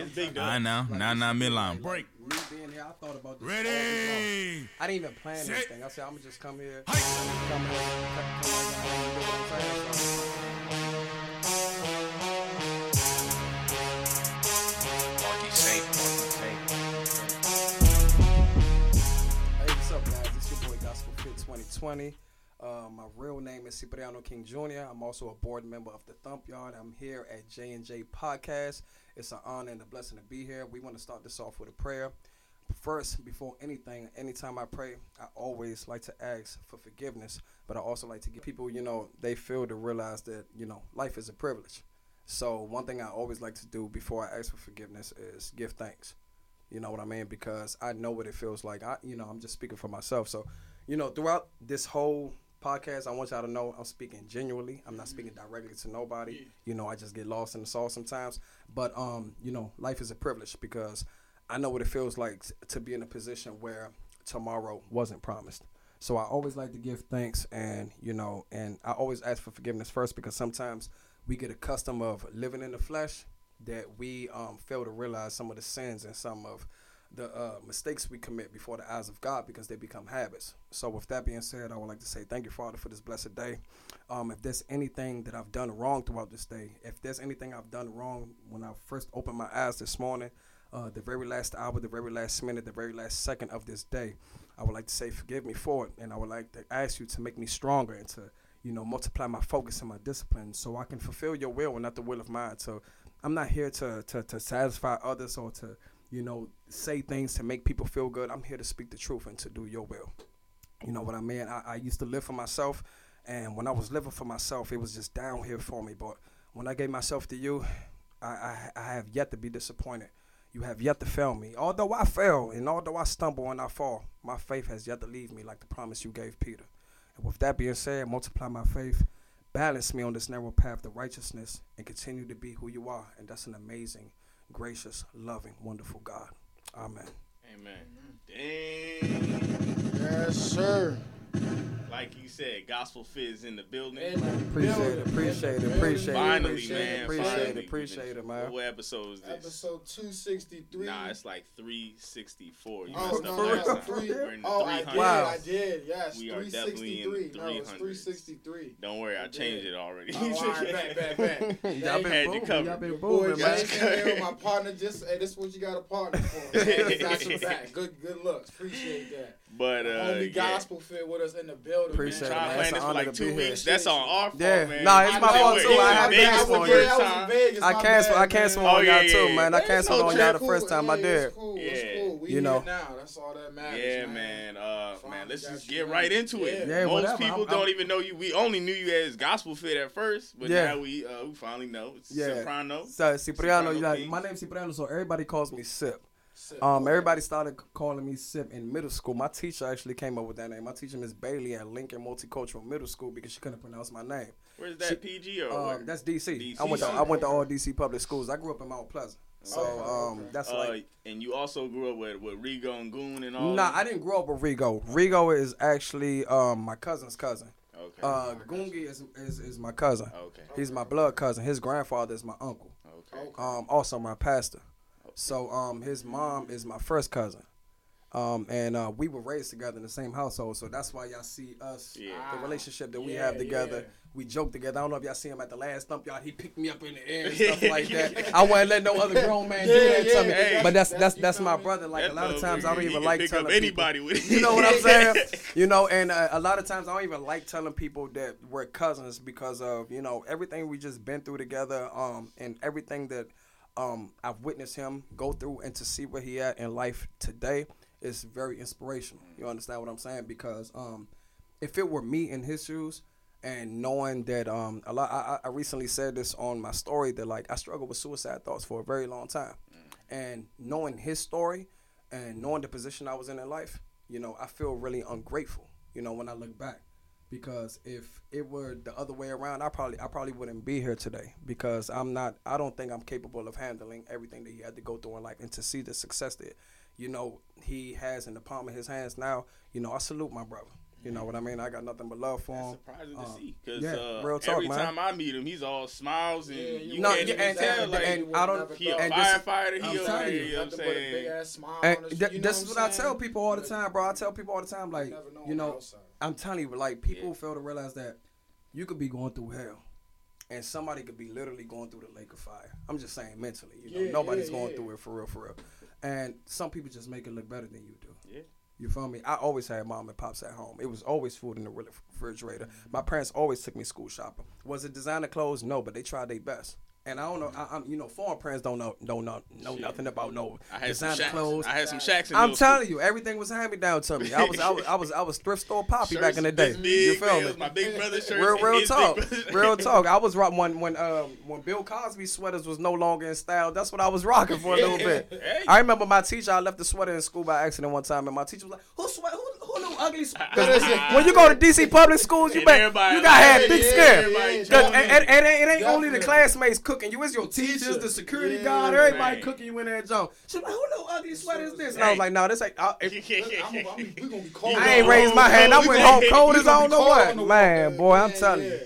It's big I know. Now, now, midline Like, break. Me being here, I thought about this. Ready. I didn't even plan Set. anything. I said I'm gonna just come here, come here, come here, you know what I'm saying? So, Marky Saint, Marky Saint. Hey, what's up, guys? It's your boy Gospel Fit 2020. Uh, my real name is Cipriano King Jr. I'm also a board member of the Thump Yard. I'm here at J and J Podcast. It's an honor and a blessing to be here. We want to start this off with a prayer. First, before anything, anytime I pray, I always like to ask for forgiveness, but I also like to give people, you know, they feel to realize that, you know, life is a privilege. So one thing I always like to do before I ask for forgiveness is give thanks. You know what I mean? Because I know what it feels like. I, you know, I'm just speaking for myself. So, you know, throughout this whole podcast, I want y'all to know I'm speaking genuinely. I'm not speaking directly to nobody. You know, I just get lost in the sauce sometimes. But, um, you know, life is a privilege because I know what it feels like t- to be in a position where tomorrow wasn't promised. So I always like to give thanks and, you know, and I always ask for forgiveness first because sometimes we get accustomed of living in the flesh that we um, fail to realize some of the sins and some of the uh, mistakes we commit before the eyes of God because they become habits. So, with that being said, I would like to say thank you, Father, for this blessed day. Um, if there's anything that I've done wrong throughout this day, if there's anything I've done wrong when I first opened my eyes this morning, uh, the very last hour, the very last minute, the very last second of this day, I would like to say forgive me for it, and I would like to ask you to make me stronger and to you know multiply my focus and my discipline so I can fulfill your will and not the will of mine. So I'm not here to to, to satisfy others or to you know say things to make people feel good. I'm here to speak the truth and to do your will. You know what I mean? I, I used to live for myself, and when I was living for myself, it was just down here for me. But when I gave myself to you, I, I, I have yet to be disappointed. You have yet to fail me. Although I fail and although I stumble and I fall, my faith has yet to leave me like the promise you gave Peter. And with that being said, multiply my faith, balance me on this narrow path to righteousness, and continue to be who you are. And that's an amazing, gracious, loving, wonderful God. Amen. Amen. Dang. Yes, sir. Like you said, gospel fit is in the building. In the Appreciate it, appreciate it, the appreciate it, Finally, appreciate man. it, appreciate finally. it, appreciate it, man. What episode is this? Episode 263. Nah, it's like 364. You Oh, messed no, up no, last no, time. three- We're in the Oh, I did, 300s. Wow. I did, yes. We are definitely in 363. No, it's 363. Don't worry, I I changed it already. Oh, all right, bet, bet, bet. Y'all been Had you booming, covered. y'all been Your booming, man. Jay with my partner. Just hey, this is what you got a partner for. Got your back. Good, good looks. Appreciate that. But uh, Only yeah. gospel fit with us in the building. Appreciate man. it, Trying man. to plan this for like two weeks. That's on our fault, Yeah. man. Nah, it's my I know fault too. I was have in Vegas Vegas I for was for the it. there. first I time. I canceled. I canceled on Oh, y'all too, man. I yeah. canceled No on y'all the first time I Hey, did. It's cool. Yeah. It's cool. We You know. now. That's all that matters. Yeah, man. man. Uh, man, let's just get done. right into it. Yeah. Yeah, Most whatever. people I'm- don't I'm- even know you. We only knew you as Gospel Fit at first, but Yeah. now we uh, we finally know. It's Yeah. Soprano. So Cipriano, Cipriano you like, my name's Cipriano, so everybody calls me Sip. Sit. Um, everybody started calling me Sip in middle school. My teacher actually came up with that name. My teacher, Miss Bailey, at Lincoln Multicultural Middle School because she couldn't pronounce my name. Where's that She- PG or Um, that's DC. DC. I went to I went to all DC public schools. I grew up in Mount Pleasant, so Okay, um, that's Uh, like. and you also grew up with, with Rigo and Goon and all. Nah. I didn't grow up with Rigo. Rigo is actually um my cousin's cousin. Okay. Uh, Goongi is, is is my cousin. okay. He's my blood cousin. His grandfather is my uncle. Okay. Okay. um, also my pastor. So um, his mom is my first cousin. Um, and uh, we were raised together in the same household, so that's why y'all see us, Yeah. the relationship that we Yeah, have together. yeah. We joke together. I don't know if y'all see him at the last thump yard. He picked me up in the air and stuff like that. I wouldn't let no other grown man do that yeah, to me. hey. but that's that's that's my brother. Like That a lot of times, I don't even like telling up people. anybody. You know what I'm saying? You know, and uh, a lot of times I don't even like telling people that we're cousins because of you know everything we just been through together, um, and everything that um I've witnessed him go through, and to see where he at in life today is very inspirational. You understand what I'm saying? Because um, if it were me in his shoes. And knowing that um a lot, I, I recently said this on my story that like I struggled with suicide thoughts for a very long time, and knowing his story, and knowing the position I was in in life, you know, I feel really ungrateful, you know, when I look back. Because if it were the other way around, I probably I probably wouldn't be here today because I'm not I don't think I'm capable of handling everything that he had to go through in life and to see the success that, you know, he has in the palm of his hands now, you know, I salute my brother. You know what I mean? I got nothing but love for That's him. surprising Um, to see because yeah, uh, real talk, every man. time I meet him, he's all smiles and Yeah, you you No, can't yeah, and- tell and- like and I don't- he a and this- firefighter. He I'm telling you, you know I'm Nothing big saying? ass smile. And his- th- you this is what what I tell people all the time, bro. I tell people all the time, like, know you know. I'm telling you, like, people Yeah. fail to realize that you could be going through hell, and somebody could be literally going through the lake of fire. I'm just saying mentally, you know, Yeah, nobody's yeah, going yeah. through it for real, for real. And some people just make it look better than you do. Yeah. You feel me? I always had mom and pops at home. It was always food in the refrigerator. My parents always took me school shopping. Was it designer clothes? No, but they tried their best. And I don't know. I, I'm, you know, foreign parents don't know, don't know, know Shit. nothing about no I had some shacks. clothes. I had some shacks. In I'm telling you, everything was hand me down to me. I was, I was, I was, I was thrift store poppy school. back in the day. Shirts You feel me? my big brother's shirt. Real, real talk, real talk. I was rock when when um when Bill Cosby sweaters was no longer in style. That's what I was rocking for a little bit. Hey. I remember my teacher. I left the sweater in school by accident one time, and my teacher was like, "Who sweat? Who, who no ugly sweat?" 'Cause when you go to DC public schools, you And bet you got to have like, thick yeah, skin. everybody Yeah, 'Cause- jumping. and, and, and it ain't only the classmates cooking you. It's your teachers, Teacher. the security Yeah, guard, everybody man. cooking you in there, Joe. She's like, "Who no ugly sweater is this?" And I was like, "No, this ain't." I, if, I'm, I'm, we gonna be cold. I ain't go raised my hand. I cold. went home cold as I don't know what. Man, boy, I'm telling you.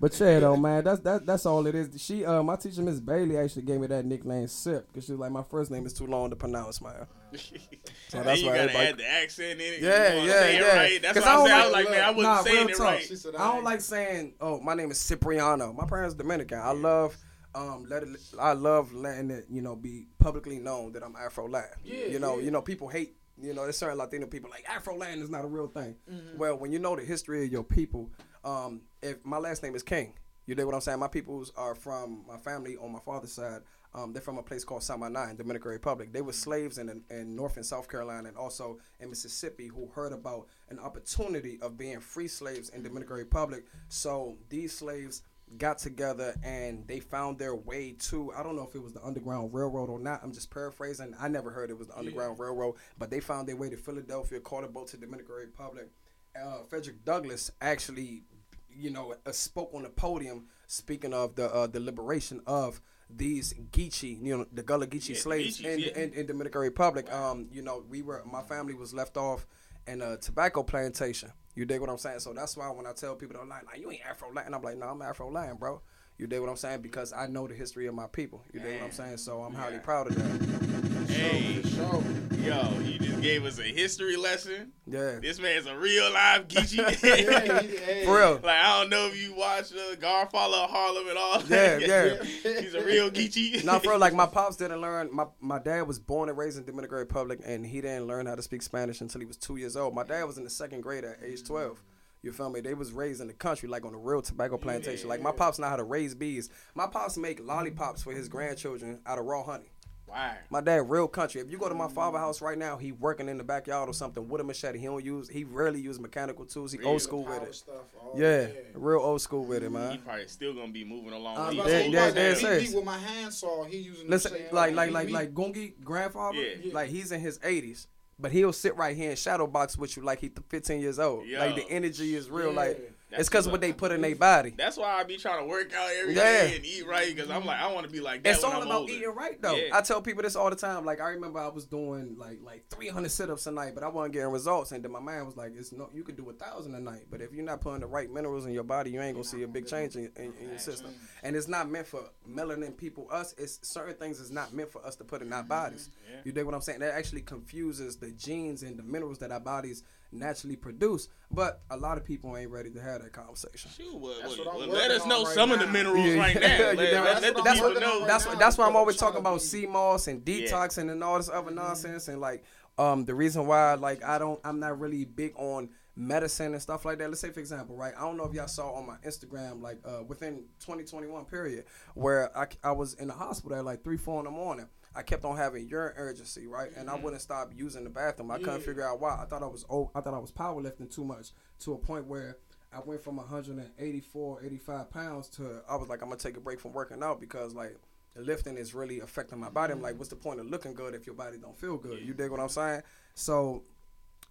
But yeah, though, man, that's that's that's all it is. She, uh, my teacher, Miss Bailey, actually gave me that nickname Sip because she was like, my first name is too long to pronounce, man. So And that's you why gotta everybody- add the accent in it. Yeah, you yeah, say yeah. Right. That's 'Cause why I I, don't I like- was like, man, I wasn't Nah, saying it talk. right. Said, I don't like saying, "Oh, my name is Cipriano." My parents Dominican. I love, um, let it, I love letting it, you know, be publicly known that I'm Afro Latin. Yeah, you know, yeah. you know, people hate. You know, there's certain Latino people like Afro Latin is not a real thing. Mm-hmm. Well, when you know the history of your people, um, if my last name is King, you know what I'm saying? My peoples are from my family on my father's side. Um, they're from a place called Samaná in Dominican Republic. They were slaves in, in North and South Carolina and also in Mississippi who heard about an opportunity of being free slaves in Dominican Republic. So these slaves got together and they found their way to I don't know if it was the Underground Railroad or not. I'm just paraphrasing. I never heard it was the Underground Railroad, but they found their way to Philadelphia, caught a boat to Dominican Republic. Uh, Frederick Douglass actually, you know, uh, spoke on the podium speaking of the uh, the liberation of these Geechee, you know, the Gullah Geechee Yeah, slaves Geechees, in, yeah. in in Dominican Republic. Um, you know, we were my family was left off in a tobacco plantation. You dig what I'm saying? So that's why when I tell people they're like, "Nah, you ain't Afro Latin," I'm like, "No, I'm Afro Latin, bro." You dig what I'm saying? Because I know the history of my people. You dig what I'm saying? So I'm highly Yeah. proud of that. Hey, For yo, you just gave us a history lesson. Yeah. This man's a real live Geechee. Yeah, he- hey. For real. Like I don't know if you watch uh, Godfather of Harlem and all. Yeah, yeah. He's a real Geechee. Not for real, like my pops didn't learn. My my dad was born and raised in Dominican Republic, and he didn't learn how to speak Spanish until he was two years old. My dad was in the second grade at age twelve. You feel me? They was raised in the country, like on a real tobacco plantation. Like my pops know how to raise bees. My pops make lollipops for his grandchildren out of raw honey. Wow. My dad real country. If you go to my father's house right now, he working in the backyard or something with a machete. He don't use. He rarely use mechanical tools. He Really? old school with it. stuff, Yeah, that, real old school with it, man. He probably still gonna be moving along. Uh, with But these Yeah, old yeah, guys. yeah, he, with my handsaw, he using. Listen, like like like he- like Gungi grandfather, Yeah. like he's in his eighties, but he'll sit right here and shadow box with you like he's 15 years old. Yo. Like the energy is real. Yeah. Like That's it's because what they put in their body. That's why I be trying to work out every Yeah. day and eat right because I'm like I want to be like that. It's all I'm about older. eating right though. Yeah. I tell people this all the time. Like I remember I was doing like like 300 sit-ups a night, but I wasn't getting results. And then my mind was like, "It's no, you could do a thousand a night, but if you're not putting the right minerals in your body, you ain't gonna see a big change in, in, in your system." And it's not meant for melanin people. Us, it's certain things is not meant for us to put in our mm-hmm. bodies. Yeah. You dig what I'm saying? That actually confuses the genes and the minerals that our bodies naturally produce. But a lot of people ain't ready to have that conversation. Shoot, well, well, well, let us know right some of the minerals Yeah, right now. Let, know, let, that's let the what I'm working on know. right that's now, that's why I'm always talking about be- sea moss and Yeah. detoxing and all this other nonsense and like um the reason why like I don't I'm not really big on medicine and stuff like that. Let's say for example, right? I don't know if y'all saw on my Instagram like uh within 2021 period where I, I was in the hospital at like three four in the morning. I kept on having urine urgency, right? And I mm-hmm. wouldn't stop using the bathroom. I couldn't figure out why. I thought I was oh I thought I was powerlifting too much to a point where I went from 184, 85 pounds to I was like, I'm gonna take a break from working out because like the lifting is really affecting my body. I'm like, mm-hmm. what's the point of looking good if your body don't feel good? You dig what I'm saying? So,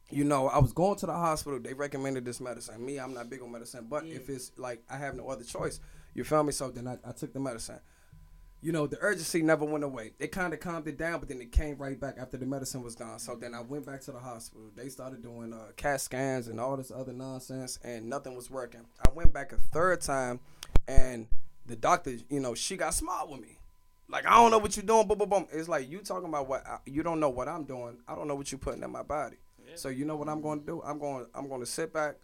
you know, I was going to the hospital. They recommended this medicine. Me, I'm not big on medicine, but if it's like I have no other choice, you feel me? So then I, I took the medicine. You know, the urgency never went away. It kind of calmed it down, but then it came right back after the medicine was gone. So then I went back to the hospital. They started doing uh, CAT scans and all this other nonsense, and nothing was working. I went back a third time, and the doctor, you know, she got smart with me. Like I don't know what you're doing, boom, boom, boom. It's like you talking about what I, you don't know what I'm doing. I don't know what you're putting in my body. So you know what I'm going to do? I'm going, I'm going to sit back,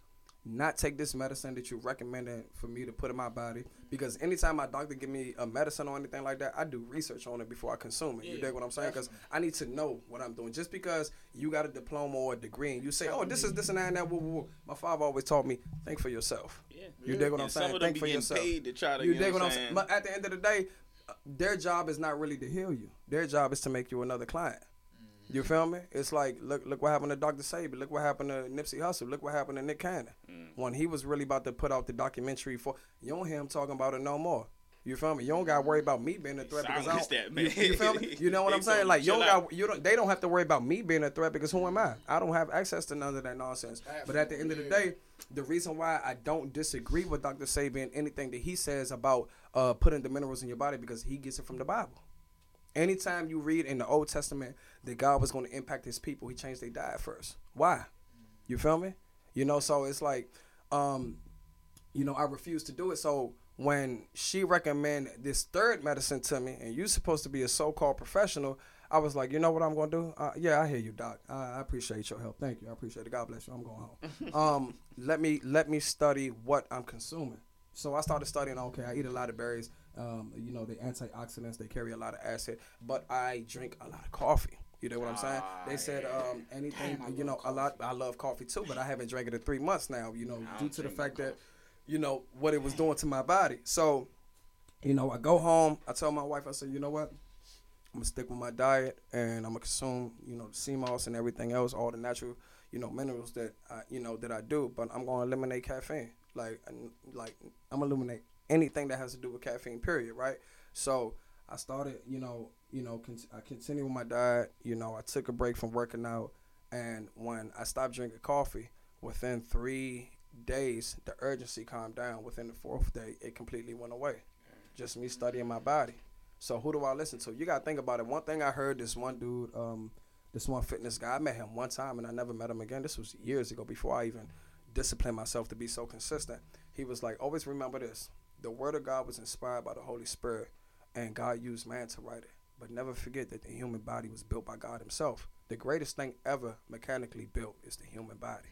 not take this medicine that you recommended for me to put in my body because anytime my doctor give me a medicine or anything like that, I do research on it before I consume it. You dig what I'm saying? Because. I need to know what I'm doing. Just because you got a diploma or a degree and you say, "Oh, this is this and that and that," woo, woo, woo. my father always taught me, think for yourself. Yeah. You dig what I'm some saying? Think for yourself. paid to try to. You You, dig what I'm saying? But at the end of the day, their job is not really to heal you. Their job is to make you another client. You feel me? It's like look look what happened to Dr. Sebi. Look what happened to Nipsey Hussle. Look what happened to Nick Cannon. When he was really about to put out the documentary for you don't hear him talking about it no more. You feel me? You don't gotta worry about me being a threat because I don't, that, you, man. you feel me? You know what I'm saying? Like you don't got you don't they don't have to worry about me being a threat because who am I? I don't have access to none of that nonsense. But at the end of the day, the reason why I don't disagree with Dr. Sebi and anything that he says about uh, putting the minerals in your body because he gets it from the Bible. Anytime you read in the Old Testament that God was going to impact his people, he changed their diet first. Why? You feel me? You know, so it's like, um, you know, I refuse to do it. So when she recommended this third medicine to me, and you're supposed to be a so-called professional, I was like, you know what I'm gonna do? Uh, yeah, I hear you, doc. I, I appreciate your help. Thank you. I appreciate it. God bless you. I'm going home. um, let me let me study what I'm consuming. So I started studying. Okay, I eat a lot of berries. Um, you know, they antioxidants. They carry a lot of acid. But I drink a lot of coffee. You know what I'm saying? They said um, anything. Damn, you know, love a lot. I love coffee too, but I haven't drank it in three months now. You know, due to the fact that you know what it was doing to my body. So, you know, I go home. I tell my wife, I said, you know what? I'm gonna stick with my diet, and I'm gonna consume, you know, the sea moss and everything else, all the natural, you know, minerals that I, you know, that I do. But I'm gonna eliminate caffeine. Like, like I'm gonna eliminate anything that has to do with caffeine. Period. Right. So I started, you know, you know, con- I continued with my diet. You know, I took a break from working out, and when I stopped drinking coffee, within three days, the urgency calmed down. Within the fourth day, it completely went away. Just me studying my body. So who do I listen to? You gotta think about it. One thing I heard this one dude, um, this one fitness guy, I met him one time and I never met him again. This was years ago before I even disciplined myself to be so consistent. He was like, always remember this. The word of God was inspired by the Holy Spirit and God used man to write it. But never forget that the human body was built by God Himself. The greatest thing ever mechanically built is the human body.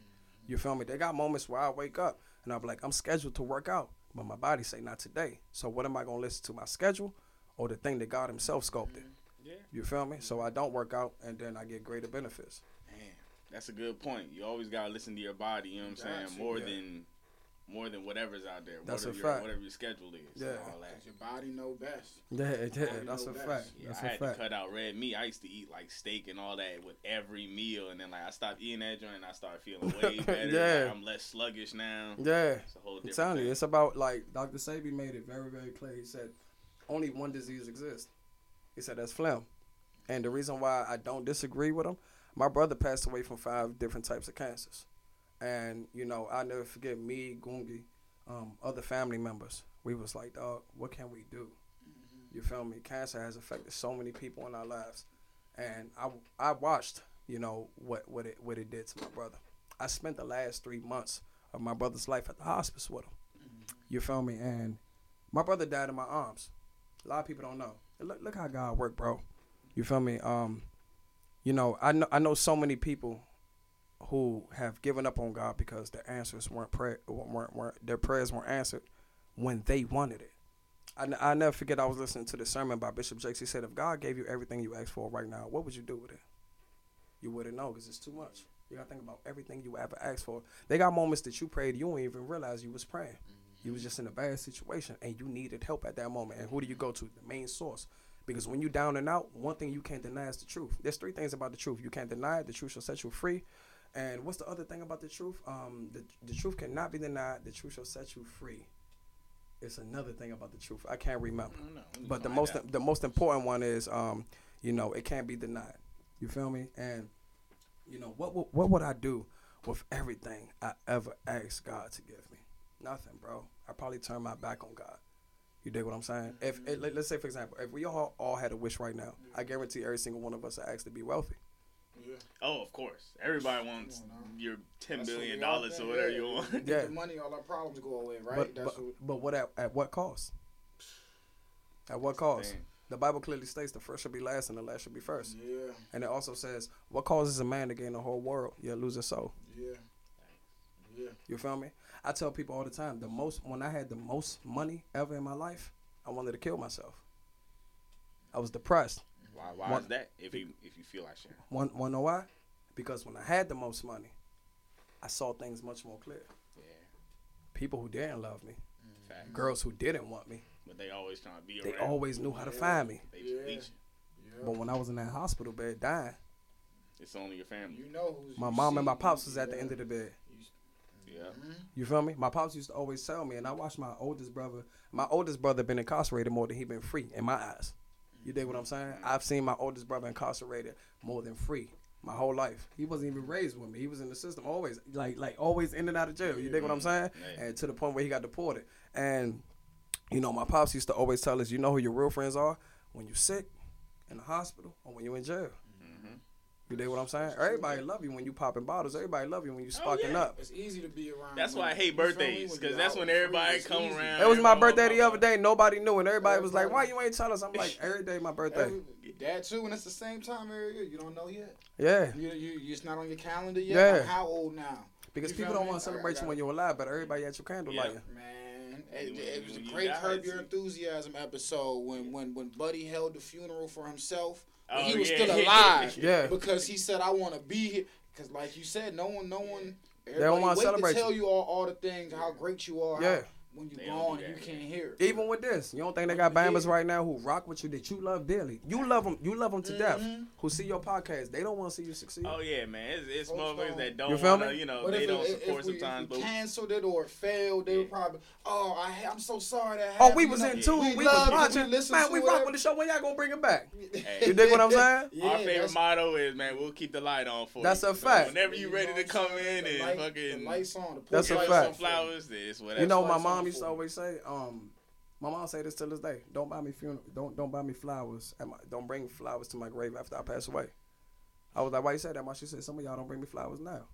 You feel me? They got moments where I wake up and I'm like, I'm scheduled to work out, but my body say not today. So what am I gonna listen to? My schedule or the thing that God Himself sculpted? Mm-hmm. Yeah. You feel me? So I don't work out and then I get greater benefits. Man, that's a good point. You always gotta listen to your body. You know what I'm saying? More yeah. than more than whatever's out there. That's whatever a your, fact. Whatever your schedule is. Yeah. and all that. 'Cause your body know best. Yeah, yeah, Body that's a know fact. best. Yeah, That's I a had fact. to cut out red meat. I used to eat like steak and all that with every meal, and then like I stopped eating that joint, and I started feeling way better. Yeah. Like, I'm less sluggish now. Yeah. It's a whole I'm different telling you, thing. it's about like Dr. Sebi made it very, very clear. He said only one disease exists. He said that's phlegm. And the reason why I don't disagree with him, my brother passed away from five different types of cancers. And, you know, I never forget me, Gungi, um, other family members. We was like, dog, what can we do? You feel me? Cancer has affected so many people in our lives. And I, I watched, you know, what, what it what it did to my brother. I spent the last three months of my brother's life at the hospice with him. You feel me? And my brother died in my arms. A lot of people don't know. Look, look how God worked, bro. You feel me? Um, you know, I know I know so many people who have given up on God because their answers weren't prayer weren't, weren't their prayers weren't answered when they wanted it. I, n- I never forget I was listening to the sermon by Bishop Jakes. He said, if God gave you everything you asked for right now, what would you do with it? You wouldn't know because it's too much. You gotta think about everything you ever asked for. They got moments that you prayed, you don't even realize you was praying. Mm-hmm. You was just in a bad situation and you needed help at that moment. And who do you go to? The main source. Because when you down and out, one thing you can't deny is the truth. There's three things about the truth. You can't deny it. The truth shall set you free. And what's the other thing about the truth? Um, the, the truth cannot be denied. The truth shall set you free. It's another thing about the truth. I can't remember. I don't know. But the most out. the most important one is um, you know, it can't be denied. You feel me? And you know, what would what would I do with everything I ever asked God to give me? Nothing, bro. I probably turn my back on God. You dig what I'm saying? If eh, let, us say for example, if we all all had a wish right now, I guarantee every single one of us are asked to be wealthy. Yeah. Oh, of course. Everybody wants Come on now. your ten That's billion dollars or whatever yeah. you want. Get Yeah. the money, all our problems go away, right? But That's but, what, but what at, at what cost? At what cost? Damn. The Bible clearly states the first shall be last and the last shall be first. yeah, And it also says, what causes a man to gain the whole world yet lose his soul? yeah, yeah. You feel me? I tell people all the time, the most when I had the most money ever in my life, I wanted to kill myself. I was depressed. Why? Why What- is that? If you if you feel like sharing. One one know why? Because when I had the most money, I saw things much more clear. Yeah. People who didn't love me, Fact. girls who didn't want me, But they always trying to be they around. always knew how to Yeah. find me. They Yeah. just leeching. yeah. But when I was in that hospital bed dying, It's only your family. you know who's my mom and my pops was at the end of the bed. Yeah. Mhm. You feel me? My pops used to always tell me, and I watched my oldest brother. My oldest brother been incarcerated more than he been free in my eyes. You dig what I'm saying? I've seen my oldest brother incarcerated more than free my whole life. He wasn't even raised with me. He was in the system always, like like always in and out of jail. You dig what I'm mm-hmm. saying? Yeah. And to the point where he got deported. And you know, my pops used to always tell us, you know who your real friends are when you sick in the hospital or when you in jail. You dig what I'm saying? Everybody love you when you popping bottles. Everybody love you when you oh, sparking oh, yeah. up. It's easy to be around. That's why I hate you feel me? birthdays, because that's when everybody it's come easy. around. It was my birthday the other day. Nobody knew, and everybody was like, "Why you ain't tell us?" I'm like, "Every day my birthday." Every- that too, and it's the same time every year. You don't know yet. Yeah, You, you, you it's not on your calendar yet. Yeah. I'm how old now? because You people don't want to I- I celebrate you when you're alive, but everybody at your candle Yeah. lighting. Man, it, it was a great die, Curb Your. Enthusiasm episode when when when Buddy held the funeral for himself. When Oh, he was yeah. still alive. Yeah. Because he said, "I want to be here." Because like you said, no one, no one. don't wanna celebrate to tell you. you all, all the things, how great you are. Yeah. how- when you They don't gone you can't hear. it. Even with this, you don't think they got bambas right now who rock with you that you love dearly. You love them. You love them to death. Mhm. Who see your podcast? They don't want to see you succeed. Oh yeah, man. It's, it's Folks motherfuckers that don't You feel wanna, me? you know, But they don't it, support if we, sometimes. if we But canceled it or failed, they Yeah. would probably, oh, I, ha- I'm so sorry that Oh, we was know, in tune. we We, loved was watching. We Man, to we it, rock with the show. When y'all gonna bring it back? Hey. You dig what I'm saying? Yeah, our favorite motto is, man, we'll keep the light on for That's you. a So fact. whenever you know ready to come in and light- fucking the lights on, the That's a porch light lights fact. some flowers, this whatever. You know, my lights mom used to always say, um, my mom say this till this day. Don't buy me funeral. Don't don't buy me flowers. My, don't bring flowers to my grave after I pass away. I was like, why you say that? My she said, some of y'all don't bring me flowers now.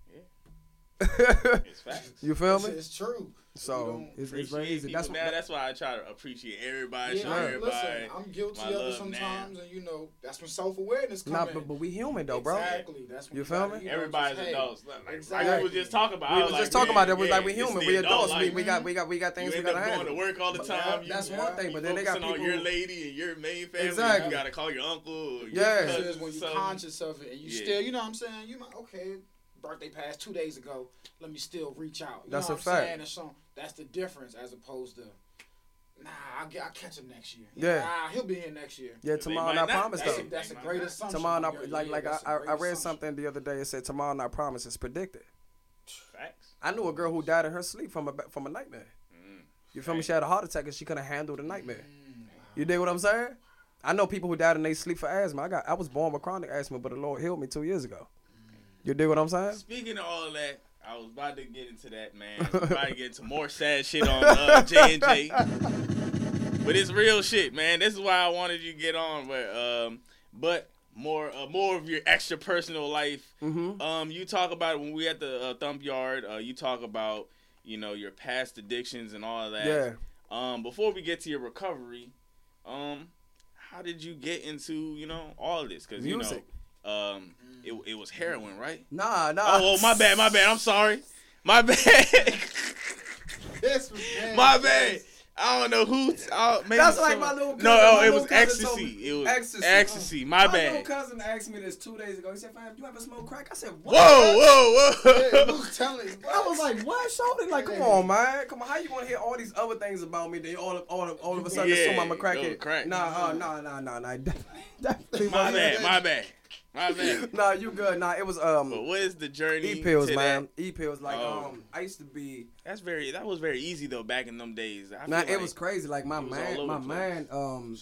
It's facts. you feel It's, me? it's true. So it's, it's very easy. people. That's now, what. that's why I try to appreciate everybody, Yeah, show everybody. listen, I'm guilty of it love sometimes, and you know that's when self awareness comes Nah, but, but we human though, bro. Exactly. That's when You you feel me? you Everybody's just, hey, adults. Like, like exactly. we was just talking about. We I was like, just talking man, about that. We yeah, like we it's human. We adult adults. We, life. we got we got we got things you we gotta up going handle. to work all the But time. that- that's you, one thing, you but then they got people- your lady and your main family. Exactly. You gotta call your uncle. Or Yeah. cousin when you're conscious of it and you still, you know what I'm saying? You might, okay, birthday passed two days ago. Let me still reach out. You That's know a what I'm fact. saying? It's some, that's the difference as opposed to, nah, I'll, get, I'll catch him next year. Yeah. Nah, he'll be here next year. Yeah, tomorrow might not not. promise That's, though. a, that's a They great assumption. Tomorrow Yeah, not like yeah, like I, that's a I great I read assumption. something the other day. It said tomorrow not promise is predicted. Facts. I knew a girl who died in her sleep from a from a nightmare. Mm. You feel me? She had a heart attack and she couldn't handle the nightmare. Mm, You dig what I'm saying? I know people who died in their sleep for asthma. I got I was born with chronic asthma, but the Lord healed me two years ago. You dig what I'm saying? Speaking of all that, I was about to get into that, man. about to get into more sad shit on uh, J and J. But it's real shit, man. This is why I wanted you to get on. But um, but more uh, more of your extra personal life. Mm-hmm. Um, you talk about when we at the uh, Thump Yard. Uh, you talk about you know your past addictions and all of that. Yeah. Um, before we get to your recovery, um, how did you get into you know all of this? Because you know. Um, it it was heroin, right? Nah, nah. Oh, oh, my bad, my bad. I'm sorry. My bad. This was my bad. I don't know who. Uh, maybe That's like some- my little cousin. No, My oh, it was ecstasy. It was Ecstasy. ecstasy. My bad. My little cousin asked me this two days ago. He said, "Fam, you ever smoke crack?" I said, Whoa, "What?" whoa, Yeah, whoa. who's telling? I was like, "What?" Shorty, like, come on, man, come on. How you gonna hear all these other things about me? Then all, of, all, of, all of a sudden, Yeah, assume I'm a crackhead. crack. Nah, uh, nah, nah, nah, nah. Definitely, definitely my wasn't. bad, my bad, my bad. Nah, you good. Nah, it was um But what is the journey? e pills, man. That? E pills. Like Oh. um, I used to be. That's very. That was very easy though back in them days. I Man, it like was crazy. Like my it was all man, my the place. man. Um,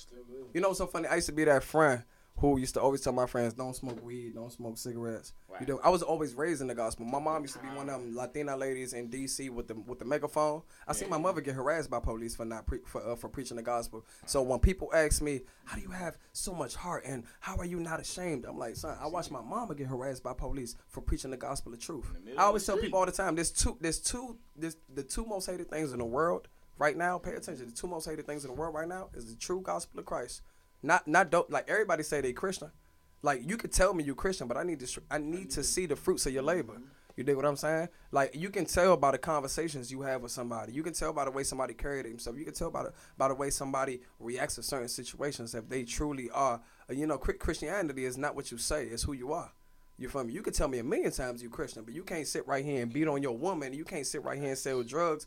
you know what's so funny? I used to be that friend who used to always tell my friends, "Don't smoke weed, don't smoke cigarettes." Right. You know, I was always raised in the gospel. My mom used to be one of them Latina ladies in D.C. with the with the megaphone. I seen my mother get harassed by police for not pre- for uh, for preaching the gospel. So when people ask me, "How do you have so much heart and how are you not ashamed?" I'm like, "Son, I watched my mama get harassed by police for preaching the gospel of truth." I always tell people all the time, "There's two, there's two, there's the two most hated things in the world right now. Pay attention. The two most hated things in the world right now is the true gospel of Christ. Not not dope. Like everybody say they Christian. Like you could tell me you Christian, but I need to I need to see the fruits of your labor. You dig what I'm saying? Like you can tell by the conversations you have with somebody. You can tell by the way somebody carried himself. You can tell by the by the way somebody reacts to certain situations if they truly are. uh, You know, Christianity is not what you say; it's who you are. You feel me? You can tell me a million times you Christian, but you can't sit right here and beat on your woman. You can't sit right here and sell drugs.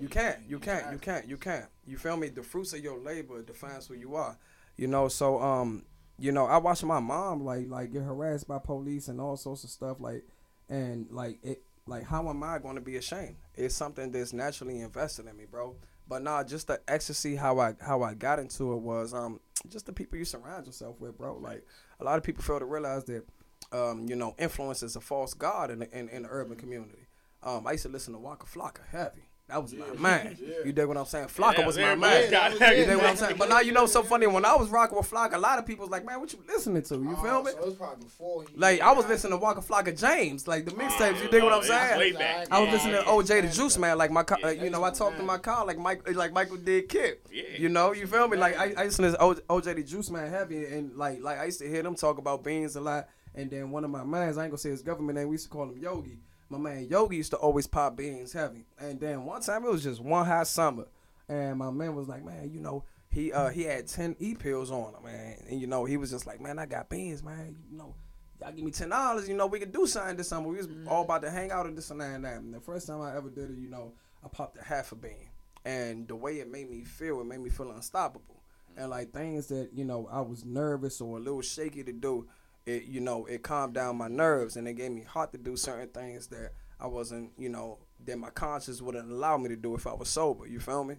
You can't. You can't. You can't. You can't. You feel me? The fruits of your labor defines who you are. You know. So um, you know, I watched my mom like like get harassed by police and all sorts of stuff like, and like it like how am I going to be ashamed? It's something that's naturally invested in me, bro. But nah, just the ecstasy how I how I got into it was um just the people you surround yourself with, bro. Like a lot of people fail to realize that um you know influence is a false god in the, in, in the urban community. Um, I used to listen to Waka Flocka heavy. That was my man. yeah. You dig what I'm saying? Flocka that was was my man. guy. was You it. dig what I'm saying? But now you know so funny. When I was rocking with Flocka, a lot of people was like, "Man, what you listening to?" You feel Oh, me? So it was probably before he. Like I was listening to Waka Flocka Flame, like the mixtapes. You dig what Oh, I'm saying? back. I was listening to. OJ the Juice Man, like my, co- Yeah, uh, you know, I talked to my car like Mike, like Michael did KITT. Yeah. You know, you feel me? Like I, I used to listen to OJ the Juice Man heavy, and like, like I used to hear them talk about beans a lot. And then one of my mans, I ain't gonna say his government name, we used to call him Yogi. My man Yogi used to always pop beans heavy. And then one time it was just one hot summer, and my man was like, man, you know. He uh he had ten e pills on him, man, and you know he was just like, man, I got beans, man. You know, y'all give me ten dollars, you know, we could do something this summer. We was all about to hang out and this and that and that. And the first time I ever did it, you know, I popped a half a bean, and the way it made me feel, it made me feel unstoppable. And like things that you know I was nervous or a little shaky to do, it you know it calmed down my nerves and it gave me heart to do certain things that I wasn't, you know, that my conscience wouldn't allow me to do if I was sober. You feel me?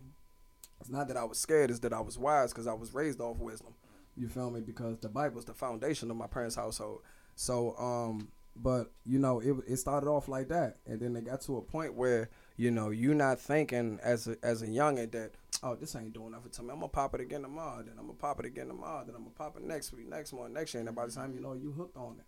It's not that I was scared; it's that I was wise because I was raised off wisdom. You feel me? Because the Bible is the foundation of my parents' household. So, um, but you know, it it started off like that, and then it got to a point where you know you're not thinking as a as a youngin that oh this ain't doing nothing to me. I'm gonna pop it again tomorrow, then I'm gonna pop it again tomorrow, then I'm gonna pop it next week, next month, next year, and by the time you know you hooked on it.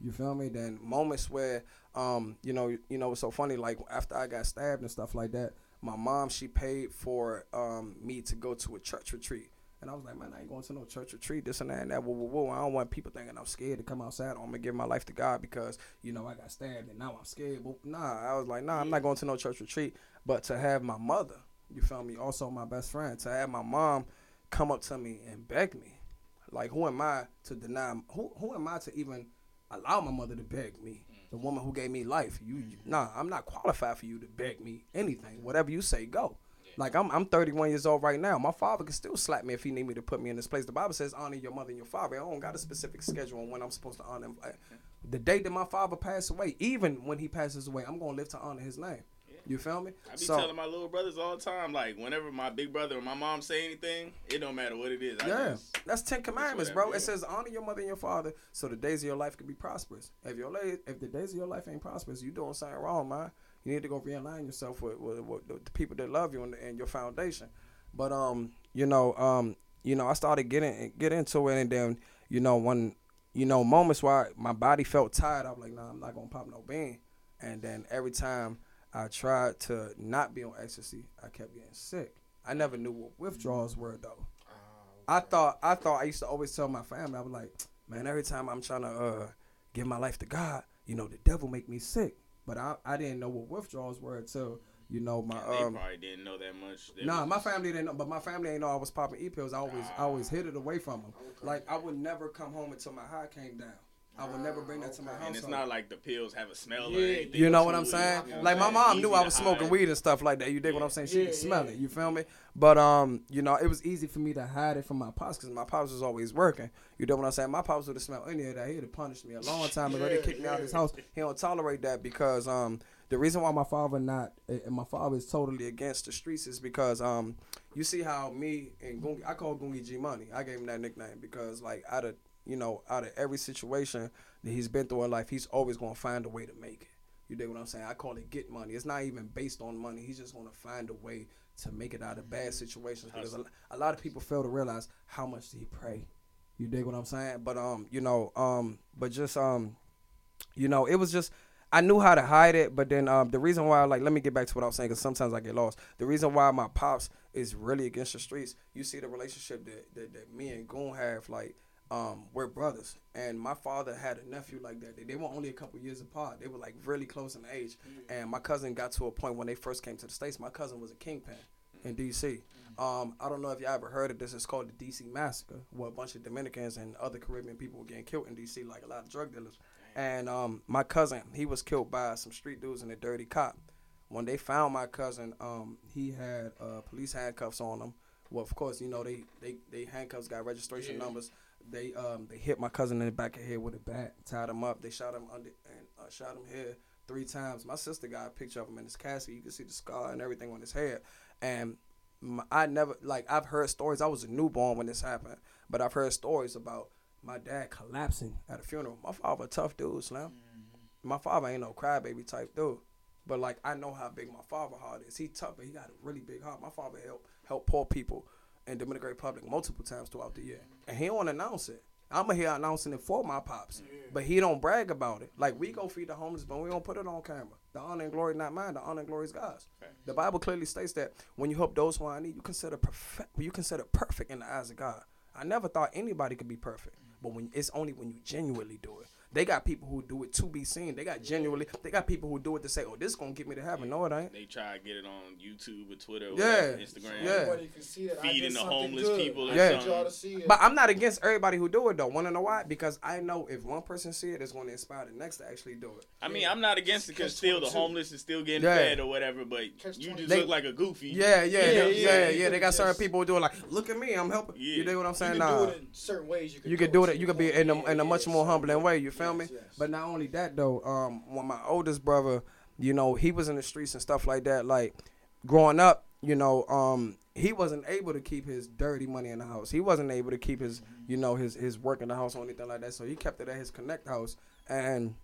You feel me? Then moments where, um, you know, you know, it's so funny. Like after I got stabbed and stuff like that, my mom she paid for um me to go to a church retreat, and I was like, man, I ain't going to no church retreat. This and that and that. Whoa, whoa, whoa. I don't want people thinking I'm scared to come outside. I'm gonna give my life to God because you know I got stabbed and now I'm scared. But nah, I was like, nah, I'm not going to no church retreat. But to have my mother, you feel me? Also my best friend, to have my mom come up to me and beg me, like who am I to deny? Who who am I to even allow my mother to beg me? Mm. The woman who gave me life. You, you nah, I'm not qualified for you to beg me anything. Whatever you say, go. Like I'm, I'm 31 years old right now. My father can still slap me if he need me to put me in this place. The Bible says honor your mother and your father. I don't got a specific schedule on when I'm supposed to honor him. The day that my father passed away, even when he passes away, I'm gonna live to honor his name. You feel me? I be telling my little brothers all the time, like whenever my big brother or my mom say anything, it don't matter what it is. I Yeah, just, that's Ten Commandments, bro. It says honor your mother and your father, so the days of your life can be prosperous. If your la- if the days of your life ain't prosperous, you doing something wrong, man. You need to go realign yourself with, with, with the, people that love you and, and your foundation. But um, you know, um, you know, I started getting get into it, and then you know when you know moments where my body felt tired, I was like, nah, I'm not gonna pop no bean. And then every time I tried to not be on ecstasy, I kept getting sick. I never knew what withdrawals were though. I thought I thought I used to always tell my family I was like, man, every time I'm trying to uh, give my life to God, you know, the devil make me sick. But I, I didn't know what withdrawals were until you know my they um. probably didn't know that much. They Nah, my family didn't know, but my family ain't know I was popping e pills. I always I always hid it away from them. Like I would never come home until my high came down. I would never bring that to my house. And it's not like the pills have a smell or anything. You know what I'm saying? you know Like my mom knew I was smoking hide. weed and stuff like that. You dig what I'm saying? She Yeah, could smell yeah. it. You feel me? But um, you know, it was easy for me to hide it from my pops because my pops was always working. You dig what I'm saying? My pops would have smelled any of that. He'd have punished me a long time ago. They kicked me out of his house. He don't tolerate that because um, the reason why my father not and my father is totally against the streets is because um, you see how me and Gungi, I call Gungi G Money. I gave him that nickname because like out of you know, out of every situation that he's been through in life, he's always gonna find a way to make it. You dig what I'm saying? I call it get money. It's not even based on money. He's just gonna find a way to make it out of bad situations because a, a lot of people fail to realize how much he pray. You dig what I'm saying? But um, you know, um, but just um, you know, it was just I knew how to hide it, but then um, the reason why, like, let me get back to what I was saying, because sometimes I get lost. The reason why my pops is really against the streets, you see the relationship that that, that me and Goon have, like, um, we're brothers, and my father had a nephew like that. They, they were only a couple years apart. They were like really close in age, and my cousin got to a point when they first came to the states. My cousin was a kingpin in D.C. Um, I don't know if y'all ever heard of this. It's called the D.C. Massacre, where a bunch of Dominicans and other Caribbean people were getting killed in D.C. like a lot of drug dealers. And um, my cousin, he was killed by some street dudes and a dirty cop. When they found my cousin, um, he had uh, police handcuffs on him. Well, of course, you know they they, they handcuffs got registration numbers. They um they hit my cousin in the back of the head with a bat, tied him up. They shot him under and uh, shot him here three times. My sister got a picture of him in his casket. You can see the scar and everything on his head. And my, I never like I've heard stories. I was a newborn when this happened, but I've heard stories about my dad collapsing at a funeral. My father a tough dude, Slim. My father ain't no crybaby type dude. But like I know how big my father heart is. He tough, but he got a really big heart. My father helped help poor people in Dominican Republic multiple times throughout the year, and he don't announce it. I'm here announcing it for my pops, but he don't brag about it. Like we go feed the homeless, but we don't put it on camera. The honor and glory not mine. The honor and glory is God's. The Bible clearly states that when you help those who are in need, you consider perfect. You consider perfect in the eyes of God. I never thought anybody could be perfect, but when it's only when you genuinely do it. They got people who do it to be seen. They got genuinely. They got people who do it to say, "Oh, this is gonna get me to heaven." No, it ain't. They try to get it on YouTube or Twitter or Yeah, whatever, Instagram. yeah. Everybody can see that. Feeding did the homeless good. people or I Yeah. want y'all to see it. But I'm not against everybody who do it though. Want to know why? Because I know if one person see it, it's going to inspire the next to actually do it. I mean, I'm not against it because still the homeless is still getting Yeah. fed or whatever, but Catch you just They- look like a goofy. Yeah, yeah, yeah, Yeah, yeah, yeah. yeah. They got certain people who do it like, look at me, I'm helping. Yeah. You dig what I'm you saying? can Nah. do it in certain ways. You can, You could do it. You the could be in a in a much more humbling way. You feel Yes, me? yes. But not only that though, um, when my oldest brother, you know, he was in the streets and stuff like that. Like growing up, you know, um, he wasn't able to keep his dirty money in the house. He wasn't able to keep his, you know, his his work in the house or anything like that. So he kept it at his connect house. And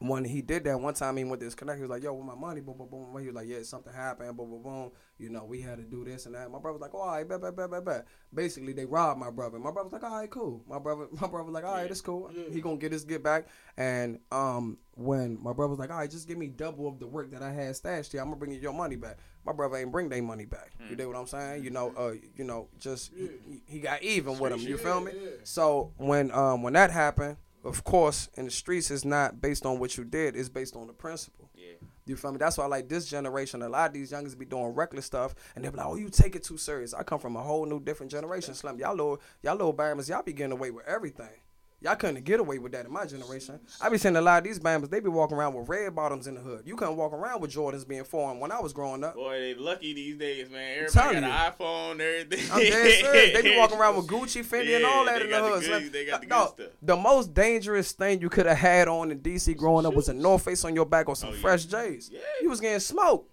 when he did that, one time he went to his connect. He was like, "Yo, with my money, boom, boom, boom." He was like, "Yeah, something happened, boom, boom, boom." You know, we had to do this and that. My brother was like, "Oh, all right, bet, bet, bet, bet, bet." Basically, they robbed my brother. My brother was like, "All right, cool." My brother, my brother was like, "All right, it's cool. He gonna get his get back." And um, when my brother was like, "All right, just give me double of the work that I had stashed here. I'm gonna bring you your money back." My brother ain't bring their money back. You know what I'm saying? You know, uh, you know, just he, he got even with him. You feel me? So when um when that happened, of course, in the streets, it's not based on what you did. It's based on the principle. Yeah. You feel me? That's why like this generation, a lot of these youngers be doing reckless stuff, and they be like, "Oh, you take it too serious." I come from a whole new different generation. Slim, y'all little y'all little Bama's, y'all be getting away with everything. Y'all couldn't get away with that in my generation. I be seeing a lot of these Bama's, they be walking around with red bottoms in the hood. You couldn't walk around with Jordans being foreign when I was growing up. Boy, they lucky these days, man. Everybody got an iPhone, everything. I'm dead serious. They be walking around with Gucci, Fendi, and all that in the the hood. good- they got the good Dog, stuff. The most dangerous thing you could have had on in DC growing up was a North Face on your back or some Oh, yeah. fresh J's. Yeah. You was getting smoked.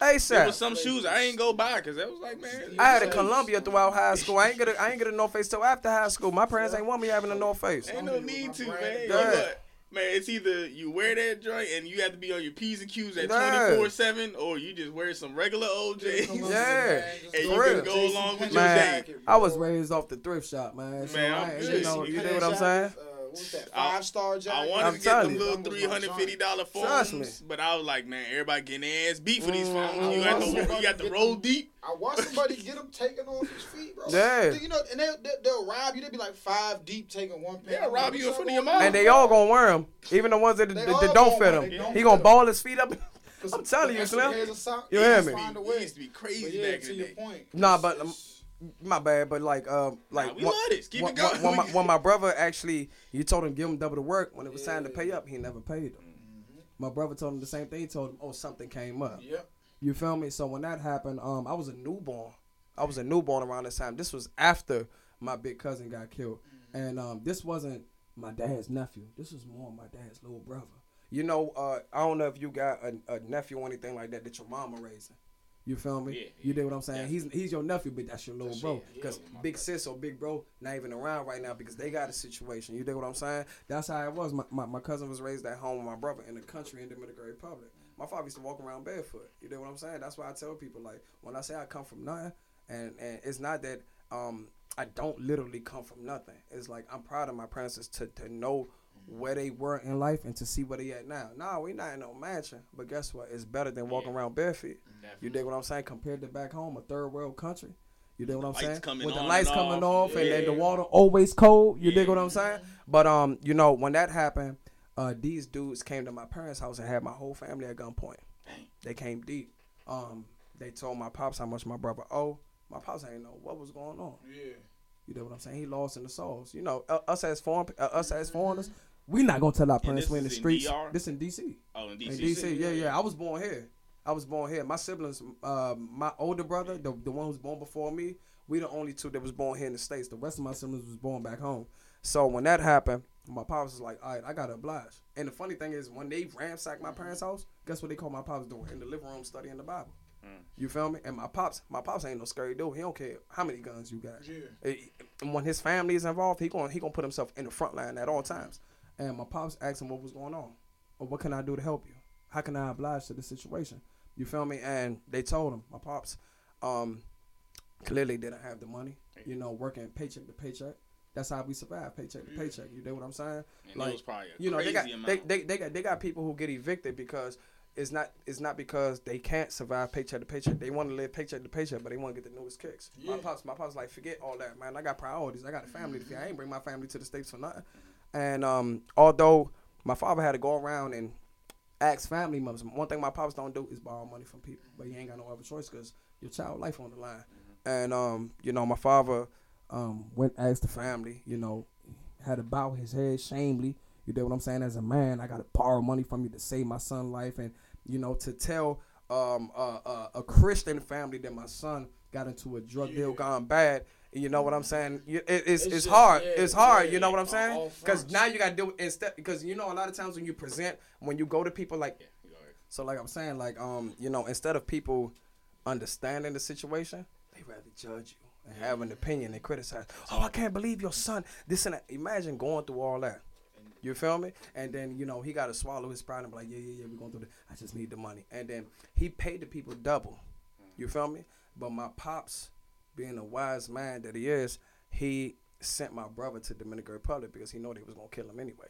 Them tech- There was some shoes I ain't go buy because that was like, man. I had a Columbia throughout high school. I ain't get a, I ain't get a North Face till after high school. My parents ain't want me having a North Face. Ain't no need to, man. Yeah. Look, Man, it's either you wear that joint and you have to be on your P's and Q's at 24 7, or you just wear some regular old OJs. Yeah. And you can go along with your Man, day. I was raised off the thrift shop, man. So Man, I I'm ain't- good. you know, you You dig what I'm saying? What's that? I- Five star. I wanted I'm to get them you. little three hundred fifty dollar phones, me. but I was like, man, everybody getting ass beat for these phones. Mm, You got mm. to you got to roll deep. I watched somebody get them taken off his feet, bro. Yeah. You know, and they, they, they'll rob you. They'll be like five deep taking one pair. They'll rob you in front of your mouth. And they all gonna wear them, even the ones that, that, that don't fit him. don't He gonna ball his feet up. I'm telling you, Slim. pairs of socks, You hear me? It used to be crazy back in the day. Nah, but my bad, but like, um, like Nah, we one- love this. Keep when, it going. when- when my, when my brother actually, you told him give him double the work. When it was time to pay up, he never paid him. My brother told him the same thing. He told him, oh, something came up. Yep. You feel me? So when that happened, um, I was a newborn. I was a newborn around this time. This was after my big cousin got killed, and um, this wasn't my dad's nephew. This was more my dad's little brother. You know, uh, I don't know if you got a, a nephew or anything like that that your mama raising. You feel me? Yeah, you yeah, dig what I'm saying? He's he's your nephew, but that's your little That's bro. Because big sis or big bro not even around right now because they got a situation. You dig what I'm saying? That's how it was. My, my, my cousin was raised at home with my brother in the country in Dominican Republic. My father used to walk around barefoot. You dig what I'm saying? That's why I tell people like when I say I come from nothing, and and it's not that um I don't literally come from nothing. It's like I'm proud of my parents to to know where they were in life and to see where they at now. Nah, we not in no mansion, but guess what? It's better than walking Yeah. around barefoot. You Definitely. dig what I'm saying? Compared to back home, a third world country. You dig what I'm saying? With the lights and coming off. off and then the water always cold. You dig Yeah. what I'm saying? But um, you know, when that happened, uh, these dudes came to my parents' house and had my whole family at gunpoint. They came deep. Um, they told my pops how much my brother owe. My pops ain't know what was going on. Yeah. You know what I'm saying? He lost in the souls. You know, uh, us as foreign, uh, us as foreigners, we not gonna tell our parents this we in the in streets. This in D.C. Oh, in In DC. DC, yeah, yeah. I was born here. I was born here. My siblings, uh, my older brother, the the one who was born before me, we the only two that was born here in the states. The rest of my siblings was born back home. So when that happened, my pops was like, "All right, I gotta oblige." And the funny thing is, when they ransacked my parents' house, guess what they called my pops doing in the living room studying the Bible. Mm. You feel me? And my pops, my pops ain't no scary dude. He don't care how many guns you got. Yeah. And when his family is involved, he gonna he gonna put himself in the front line at all times. And my pops asked him what was going on, or what can I do to help you? How can I oblige to the situation? You feel me? And they told him, my pops, um, clearly didn't have the money. You know, working paycheck to paycheck. That's how we survive, paycheck to paycheck. You know what I'm saying? And Like, it was probably a you know, they got amount. they, they, they got they got people who get evicted because it's not it's not because they can't survive paycheck to paycheck. They want to live paycheck to paycheck, but they want to get the newest kicks. My pops, my pops, like forget all that, man. I got priorities. I got a family to feed. I ain't bring my family to the states for nothing. And um, although my father had to go around and ask family members, one thing my pops don't do is borrow money from people. But he ain't got no other choice because your child life on the line. And um, you know, my father um went asked the family, you know, had to bow his head shamefully. You know what I'm saying? As a man, I got to borrow money from you to save my son life, and you know, to tell um uh, uh, a Christian family that my son got into a drug deal gone bad. You know what I'm saying? You- It, it's It's it's, just- hard. yeah, it's hard. yeah, you know what I'm saying? Because now you got to do instead. Because you know, a lot of times when you present, when you go to people like Yeah, so like I'm saying, like um, you know, instead of people understanding the situation, they rather judge you and have an opinion and criticize. Oh, I can't believe your son. This and that. Imagine going through all that. You feel me? And then you know he got to swallow his pride and be like, yeah, yeah, yeah, we're going through the. I just need the money. And then he paid the people double. You feel me? But my pops, being a wise man that he is, he sent my brother to Dominican Republic because he know they was gonna kill him anyway.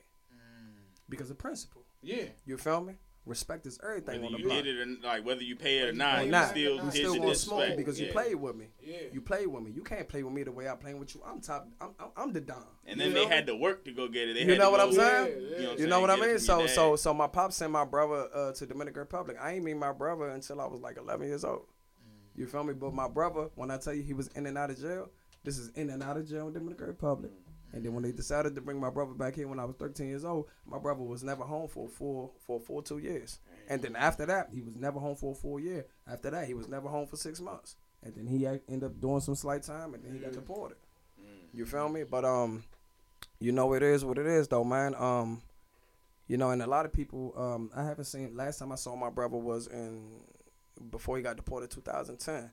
Because of principle. Yeah. You feel me? Respect is everything Whether on the you block. get it or like whether you pay it or Or not, you not, still you still gonna smoke because you played with me. Yeah. You played with me. You can't play with me the way I playing with you. I'm top. I'm, I'm, I'm the don. And then You they know? had to work to go get it. They You know what I'm saying? Yeah, yeah. You know what, You know what I mean? So so so my pops sent my brother uh, to Dominican Republic. I ain't meet my brother until I was like 11 years old. You feel me? But my brother, when I tell you he was in and out of jail, this is in and out of jail in Dominican Republic. And then when they decided to bring my brother back here when I was 13 years old, my brother was never home for a full for a full two years. And then after that, he was never home for a full year. After that, he was never home for six months. And then he ended up doing some slight time, and then he got deported. You feel me? But um, you know it is what it is, though, man. Um, you know, and a lot of people, um, I haven't seen. Last time I saw my brother was in before he got deported, 2010.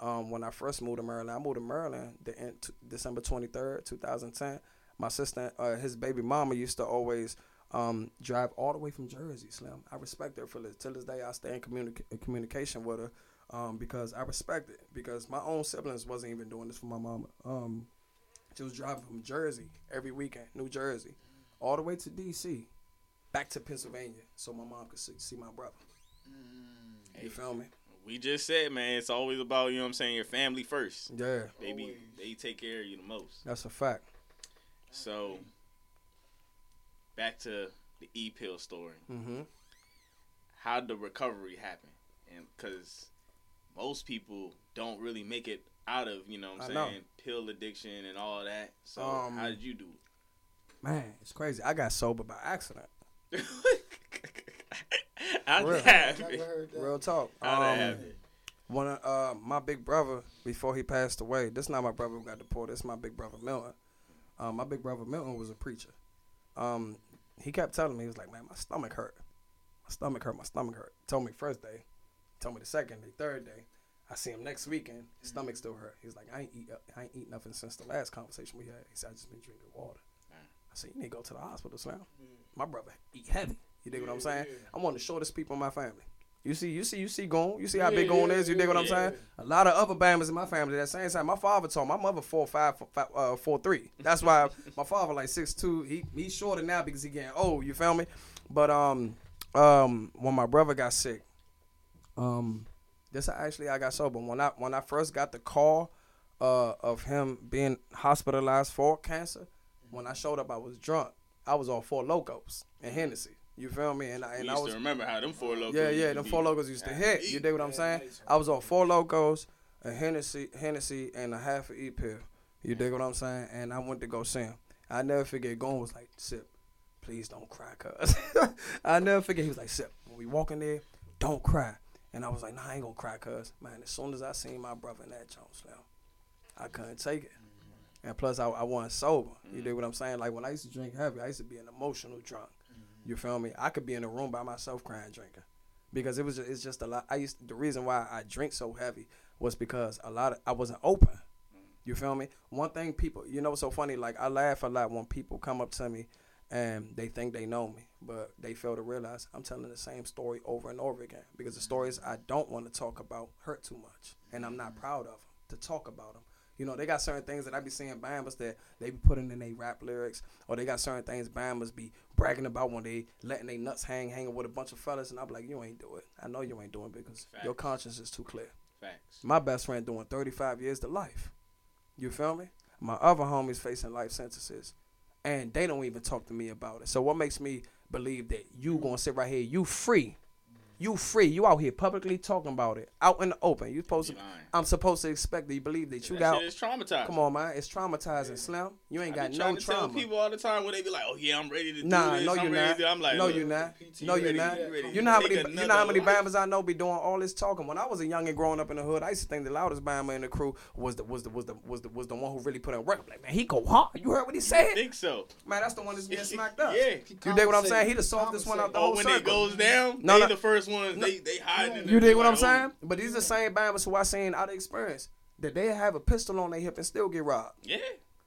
Um, when I first moved to Maryland, I moved to Maryland the end, t- December 23rd, 2010. My sister, uh, his baby mama, used to always um, drive all the way from Jersey. Slim, I respect her for this. Till this day, I stay in in communication with her um, because I respect it. Because my own siblings wasn't even doing this for my mama. Um, she was driving from Jersey every weekend, New Jersey, all the way to D.C., back to Pennsylvania, so my mom could see, see my brother. You feel me? We just said, man, it's always about you know what I'm saying. Your family first. Yeah, Baby, Always. they take care of you the most. that's a fact. So back to the e pill story. Mm-hmm. How the recovery happen? And because most people don't really make it out of you know what I'm I know. saying pill addiction and all that. So Um, how did you do it? Man, it's crazy. I got sober by accident. it? How'd Real. that happen? Never heard that. Real talk. How'd that Um, happen? One of uh, my big brother before he passed away. This not my brother who got deported. This my big brother Milton. Um, my big brother Milton was a preacher. Um, he kept telling me he was like, man, my stomach hurt. My stomach hurt. My stomach hurt. Told me first day. Told me the second day, third day. I see him next weekend. His stomach still hurt. He's like, I ain't eat, I ain't eat nothing since the last conversation we had. He said, I just been drinking water. I said, you need to go to the hospital, Slam. My brother eat heavy. You dig what I'm saying? I'm one of the shortest people in my family. You see, you see, you see Goon. You see how big Yeah, Goon yeah, is. You dig what I'm yeah. saying? A lot of other Bama's in my family. That same time, my father told my mother four five, four, five uh, four three. That's why my father like six two. He he's shorter now because he getting old. You feel me? But um um when my brother got sick, um this actually I got sober when I when I first got the call uh of him being hospitalized for cancer. When I showed up, I was drunk. I was on Four Lokos and Hennessy. You feel me? And I and I used was to remember how them Four Lokos. yeah, yeah, them Four Lokos used to hit. You dig what I'm saying? I was on Four Lokos, a Hennessy, Hennessy, and a half of E pill. You dig what I'm saying? And I went to go see him. I never forget. Going was like, "Sip, please don't cry, cuz." I never forget. He was like, "Sip, when we walk in there, don't cry." And I was like, "Nah, I ain't gonna cry, cuz." Man, as soon as I seen my brother in that Jones now, I couldn't take it. And plus, I, I wasn't sober. You mm. dig what I'm saying? Like when I used to drink heavy, I used to be an emotional drunk. You feel me? I could be in a room by myself crying, drinking, because it was just, it's just a lot. I used the reason why I drink so heavy was because a lot of I wasn't open. You feel me? One thing people, you know, what's so funny. Like I laugh a lot when people come up to me and they think they know me, but they fail to realize I'm telling the same story over and over again because the mm-hmm. stories I don't want to talk about hurt too much, and I'm not mm-hmm. proud of them to talk about them. You know, they got certain things that I be seeing Bambas that they be putting in their rap lyrics, or they got certain things Bambas be bragging about when they letting their nuts hang, hanging with a bunch of fellas, and I'm like, you ain't do it. I know you ain't doing it because your conscience is too clear. Facts. My best friend doing 35 years to life. You feel me? My other homies facing life sentences, and they don't even talk to me about it. So what makes me believe that you gonna sit right here, you free, you free, you out here publicly talking about it, out in the open. You supposed to. I'm supposed to expect that you believe that you that got. shit is traumatizing. Come on, man, it's traumatizing, Slim. You ain't got no to tell people all the time when they be like, "Oh yeah, I'm ready to do this." Nah, no, I'm you're ready not. to-" I'm like, no, you're not. PT No, you're not. you ready You know how many, you know how many Bambas I know be doing all this talking. When I was a young and growing up in the hood, I used to think the loudest Bama in the crew was the was the was the was the was the one who really put in work. I'm like, man, he go hard. You heard what he I said? think so. Man, that's the one that's getting smacked up. Yeah. You dig what I'm saying? He the softest one out the Oh, whole when it goes down, no. the first ones. They they hiding. in You dig what I'm oh, saying? But these are the same Bambas who I seen out of experience that they have a pistol on their hip and still get robbed. Yeah.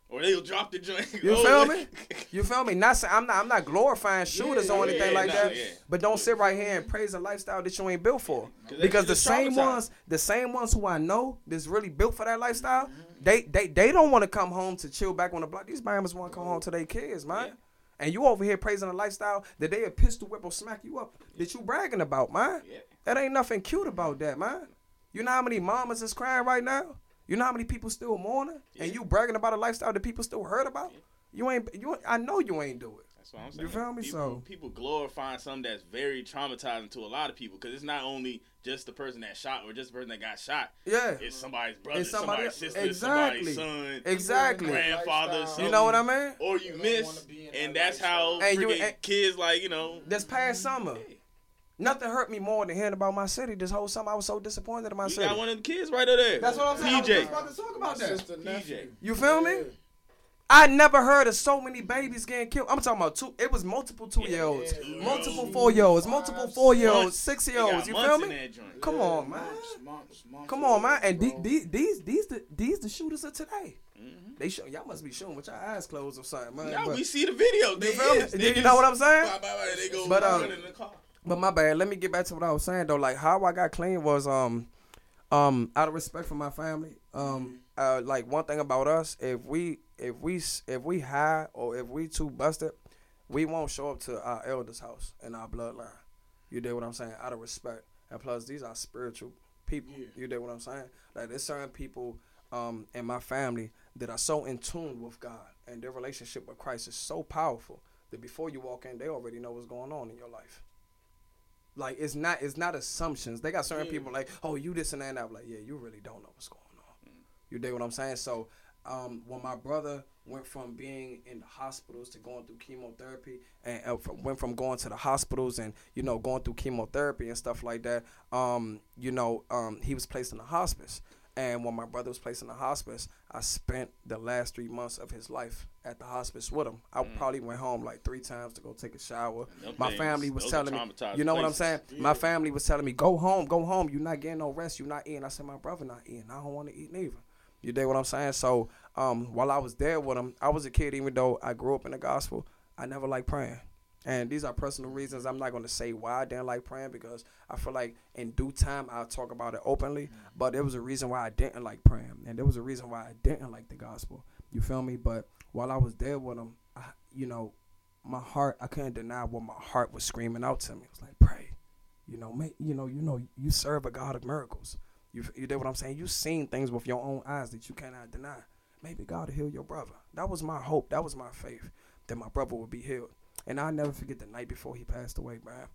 Or they'll drop the joint. You Oh, feel me? You feel me? Not I'm not I'm not glorifying shooters or anything yeah, like nah, that. yeah. But don't sit right here and praise a lifestyle that you ain't built for. 'Cause Because the same ones, the same ones who I know that's really built for that lifestyle, they they they don't want to come home to chill back on the block. These mamas want to come home to their kids, man. Yeah. And you over here praising a lifestyle that they a pistol whip or smack you up that you bragging about, man. Yeah. That ain't nothing cute about that, man. You know how many mamas is crying right now? You know how many people still mourning? And you bragging about a lifestyle that people still heard about? You ain't you I know you ain't do it. That's what I'm saying. You feel me? People, So- people glorifying something that's very traumatizing to a lot of people because it's not only just the person that shot or just the person that got shot. Yeah. It's mm-hmm. somebody's brother, It's somebody- somebody's sister, exactly. somebody's son, Exactly. grandfather. You You know what I mean? Or you don't miss, wanna be in and that that's how lifestyle. And you- and- kids like you know. This past mm-hmm. summer, nothing hurt me more than hearing about my city. This whole summer, I was so disappointed in my You city. got one of them kids right over there. That's what I'm saying. I was just about to talk about that. Sister, nephew. You feel me? I never heard of so many babies getting killed. I'm talking about two. It was multiple two year olds, Yeah, multiple four year olds, multiple four year olds, six year olds. You feel me? that joint. Come on, man. Months, months, months Come on, man. And the- bro. these these these the these the shooters of today. They show y'all must be shooting with your eyes closed or something, man. Now we see the video. They feel me? You know what I'm saying? Bye, bye, bye. They go But, um, running in the car. but my bad. Let me get back to what I was saying though. Like how I got clean was um um out of respect for my family. Um uh like one thing about us, if we if we if we high or if we too busted, we won't show up to our elders' house in our bloodline. You did what I'm saying? Out of respect. And plus these are spiritual people. Yeah. You did what I'm saying? Like there's certain people um in my family that are so in tune with God and their relationship with Christ is so powerful that before you walk in, they already know what's going on in your life. Like it's not it's not assumptions. They got certain Yeah. people like, oh, you this and that. And I'm like, yeah, you really don't know what's going on. You dig what I'm saying? So, um, when my brother went from being in the hospitals to going through chemotherapy, and uh, from, went from going to the hospitals and you know going through chemotherapy and stuff like that, um, you know, um, he was placed in the hospice. And when my brother was placed in the hospice, I spent the last three months of his life at the hospice with him. I probably went home like three times to go take a shower. Mm. My things, family was telling me, you know what I'm saying? places. My family was telling me, go home, go home. You're not getting no rest. You're not eating. I said, my brother not eating. I don't want to eat neither. You dig what I'm saying? So um, while I was there with him, I was a kid, even though I grew up in the gospel, I never liked praying. And these are personal reasons. I'm not going to say why I didn't like praying because I feel like in due time I'll talk about it openly. But there was a reason why I didn't like praying. And there was a reason why I didn't like the gospel. You feel me? But while I was there with him, I, you know, my heart, I couldn't deny what my heart was screaming out to me. It was like, pray. You know, make, you know, you know, you serve a God of miracles. You, you did what I'm saying? You've seen things with your own eyes that you cannot deny. Maybe God will heal your brother. That was my hope. That was my faith that my brother would be healed. And I'll never forget the night before he passed away, man.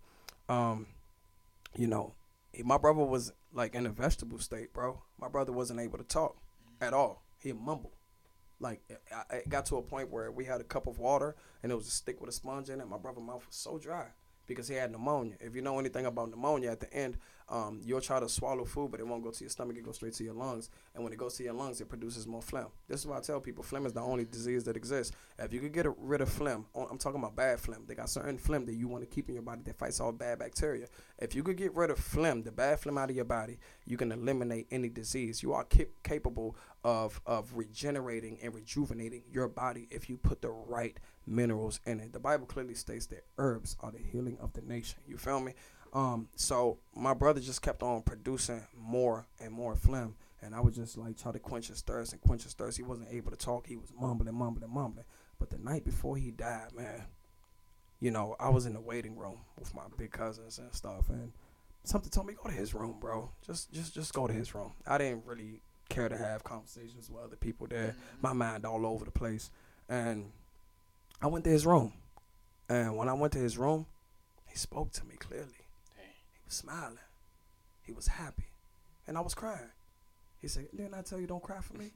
Um, you know, my brother was like in a vegetable state, bro. My brother wasn't able to talk at all. He mumbled. Like it got to a point where we had a cup of water and it was a stick with a sponge in it. My brother's mouth was so dry because he had pneumonia. If you know anything about pneumonia, at the end, um, you'll try to swallow food, but it won't go to your stomach. It goes straight to your lungs, and when it goes to your lungs, it produces more phlegm. This is why I tell people phlegm is the only disease that exists. If you could get rid of phlegm, I'm talking about bad phlegm. They got certain phlegm that you want to keep in your body that fights all bad bacteria. If you could get rid of phlegm, the bad phlegm out of your body, you can eliminate any disease. You are cap- capable of of regenerating and rejuvenating your body if you put the right minerals in it. The Bible clearly states that herbs are the healing of the nation. You feel me? Um, so my brother just kept on producing more and more phlegm, and I would just like try to quench his thirst and quench his thirst. He wasn't able to talk. He was mumbling, mumbling, mumbling. But the night before he died, man, you know, I was in the waiting room with my big cousins and stuff, and something told me go to his room, bro. Just, just, just go to his room. I didn't really care to have conversations with other people there. Mm-hmm. My mind all over the place, and I went to his room, and when I went to his room, he spoke to me clearly. He was smiling. He was happy, and I was crying. He said, "Didn't I tell you don't cry for me?"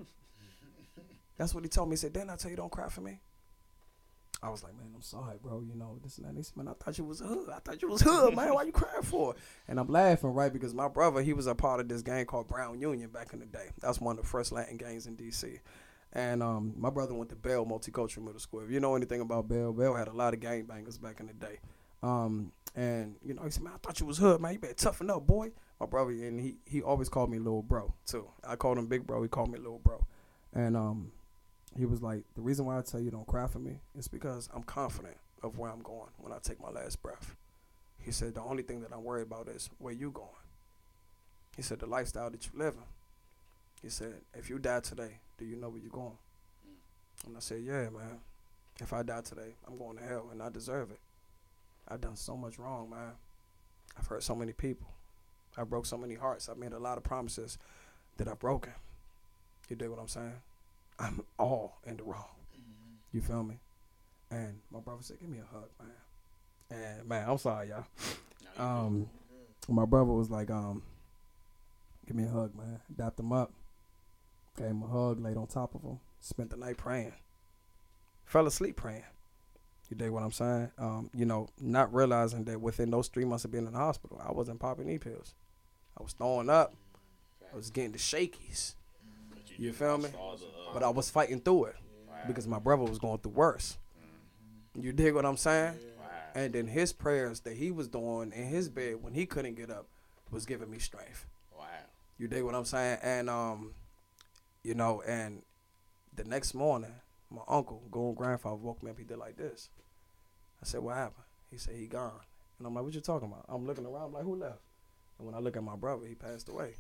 That's what he told me. He said, "Didn't I tell you don't cry for me?" I was like, "Man, I'm sorry, bro. You know this and that." He said, "Man, I thought you was hood. I thought you was hood, man. Why you crying for?" And I'm laughing, right? Because my brother, he was a part of this gang called Brown Union back in the day. That's one of the first Latin gangs in D.C. And um, my brother went to Bell Multicultural Middle School. If you know anything about Bell, Bell had a lot of gang bangers back in the day. Um, and you know, he said, "Man, I thought you was hood, man. You better toughen up, boy." My brother, and he he always called me little bro too. I called him big bro. He called me little bro. And um, he was like, "The reason why I tell you don't cry for me is because I'm confident of where I'm going when I take my last breath." He said, "The only thing that I'm worried about is where you going." He said, "The lifestyle that you're living." He said, "If you die today, do you know where you're going?" And I said, "Yeah, man. If I die today, I'm going to hell, and I deserve it. I've done so much wrong, man. I've hurt so many people. I broke so many hearts. I've made a lot of promises that I've broken. You dig what I'm saying? I'm all in the wrong. You feel me? And my brother said, "Give me a hug, man." And man, I'm sorry, y'all. Um, my brother was like, um, "Give me a hug, man." Dapped him up, gave him a hug, laid on top of him, spent the night praying. Fell asleep praying. You dig what I'm saying? Um, you know, not realizing that within those three months of being in the hospital, I wasn't popping e pills. I was throwing up. I was getting the shakies. But You feel me? But I was fighting through it because my brother was going through worse. You dig what I'm saying? And then his prayers that he was doing in his bed when he couldn't get up was giving me strength. Wow. You dig what I'm saying? And um, you know, and the next morning, my uncle, grown grandfather, woke me up. He did like this. I said, "What happened?" He said, "He gone." And I'm like, "What you talking about?" I'm looking around, I'm like, "Who left?" And when I look at my brother, he passed away.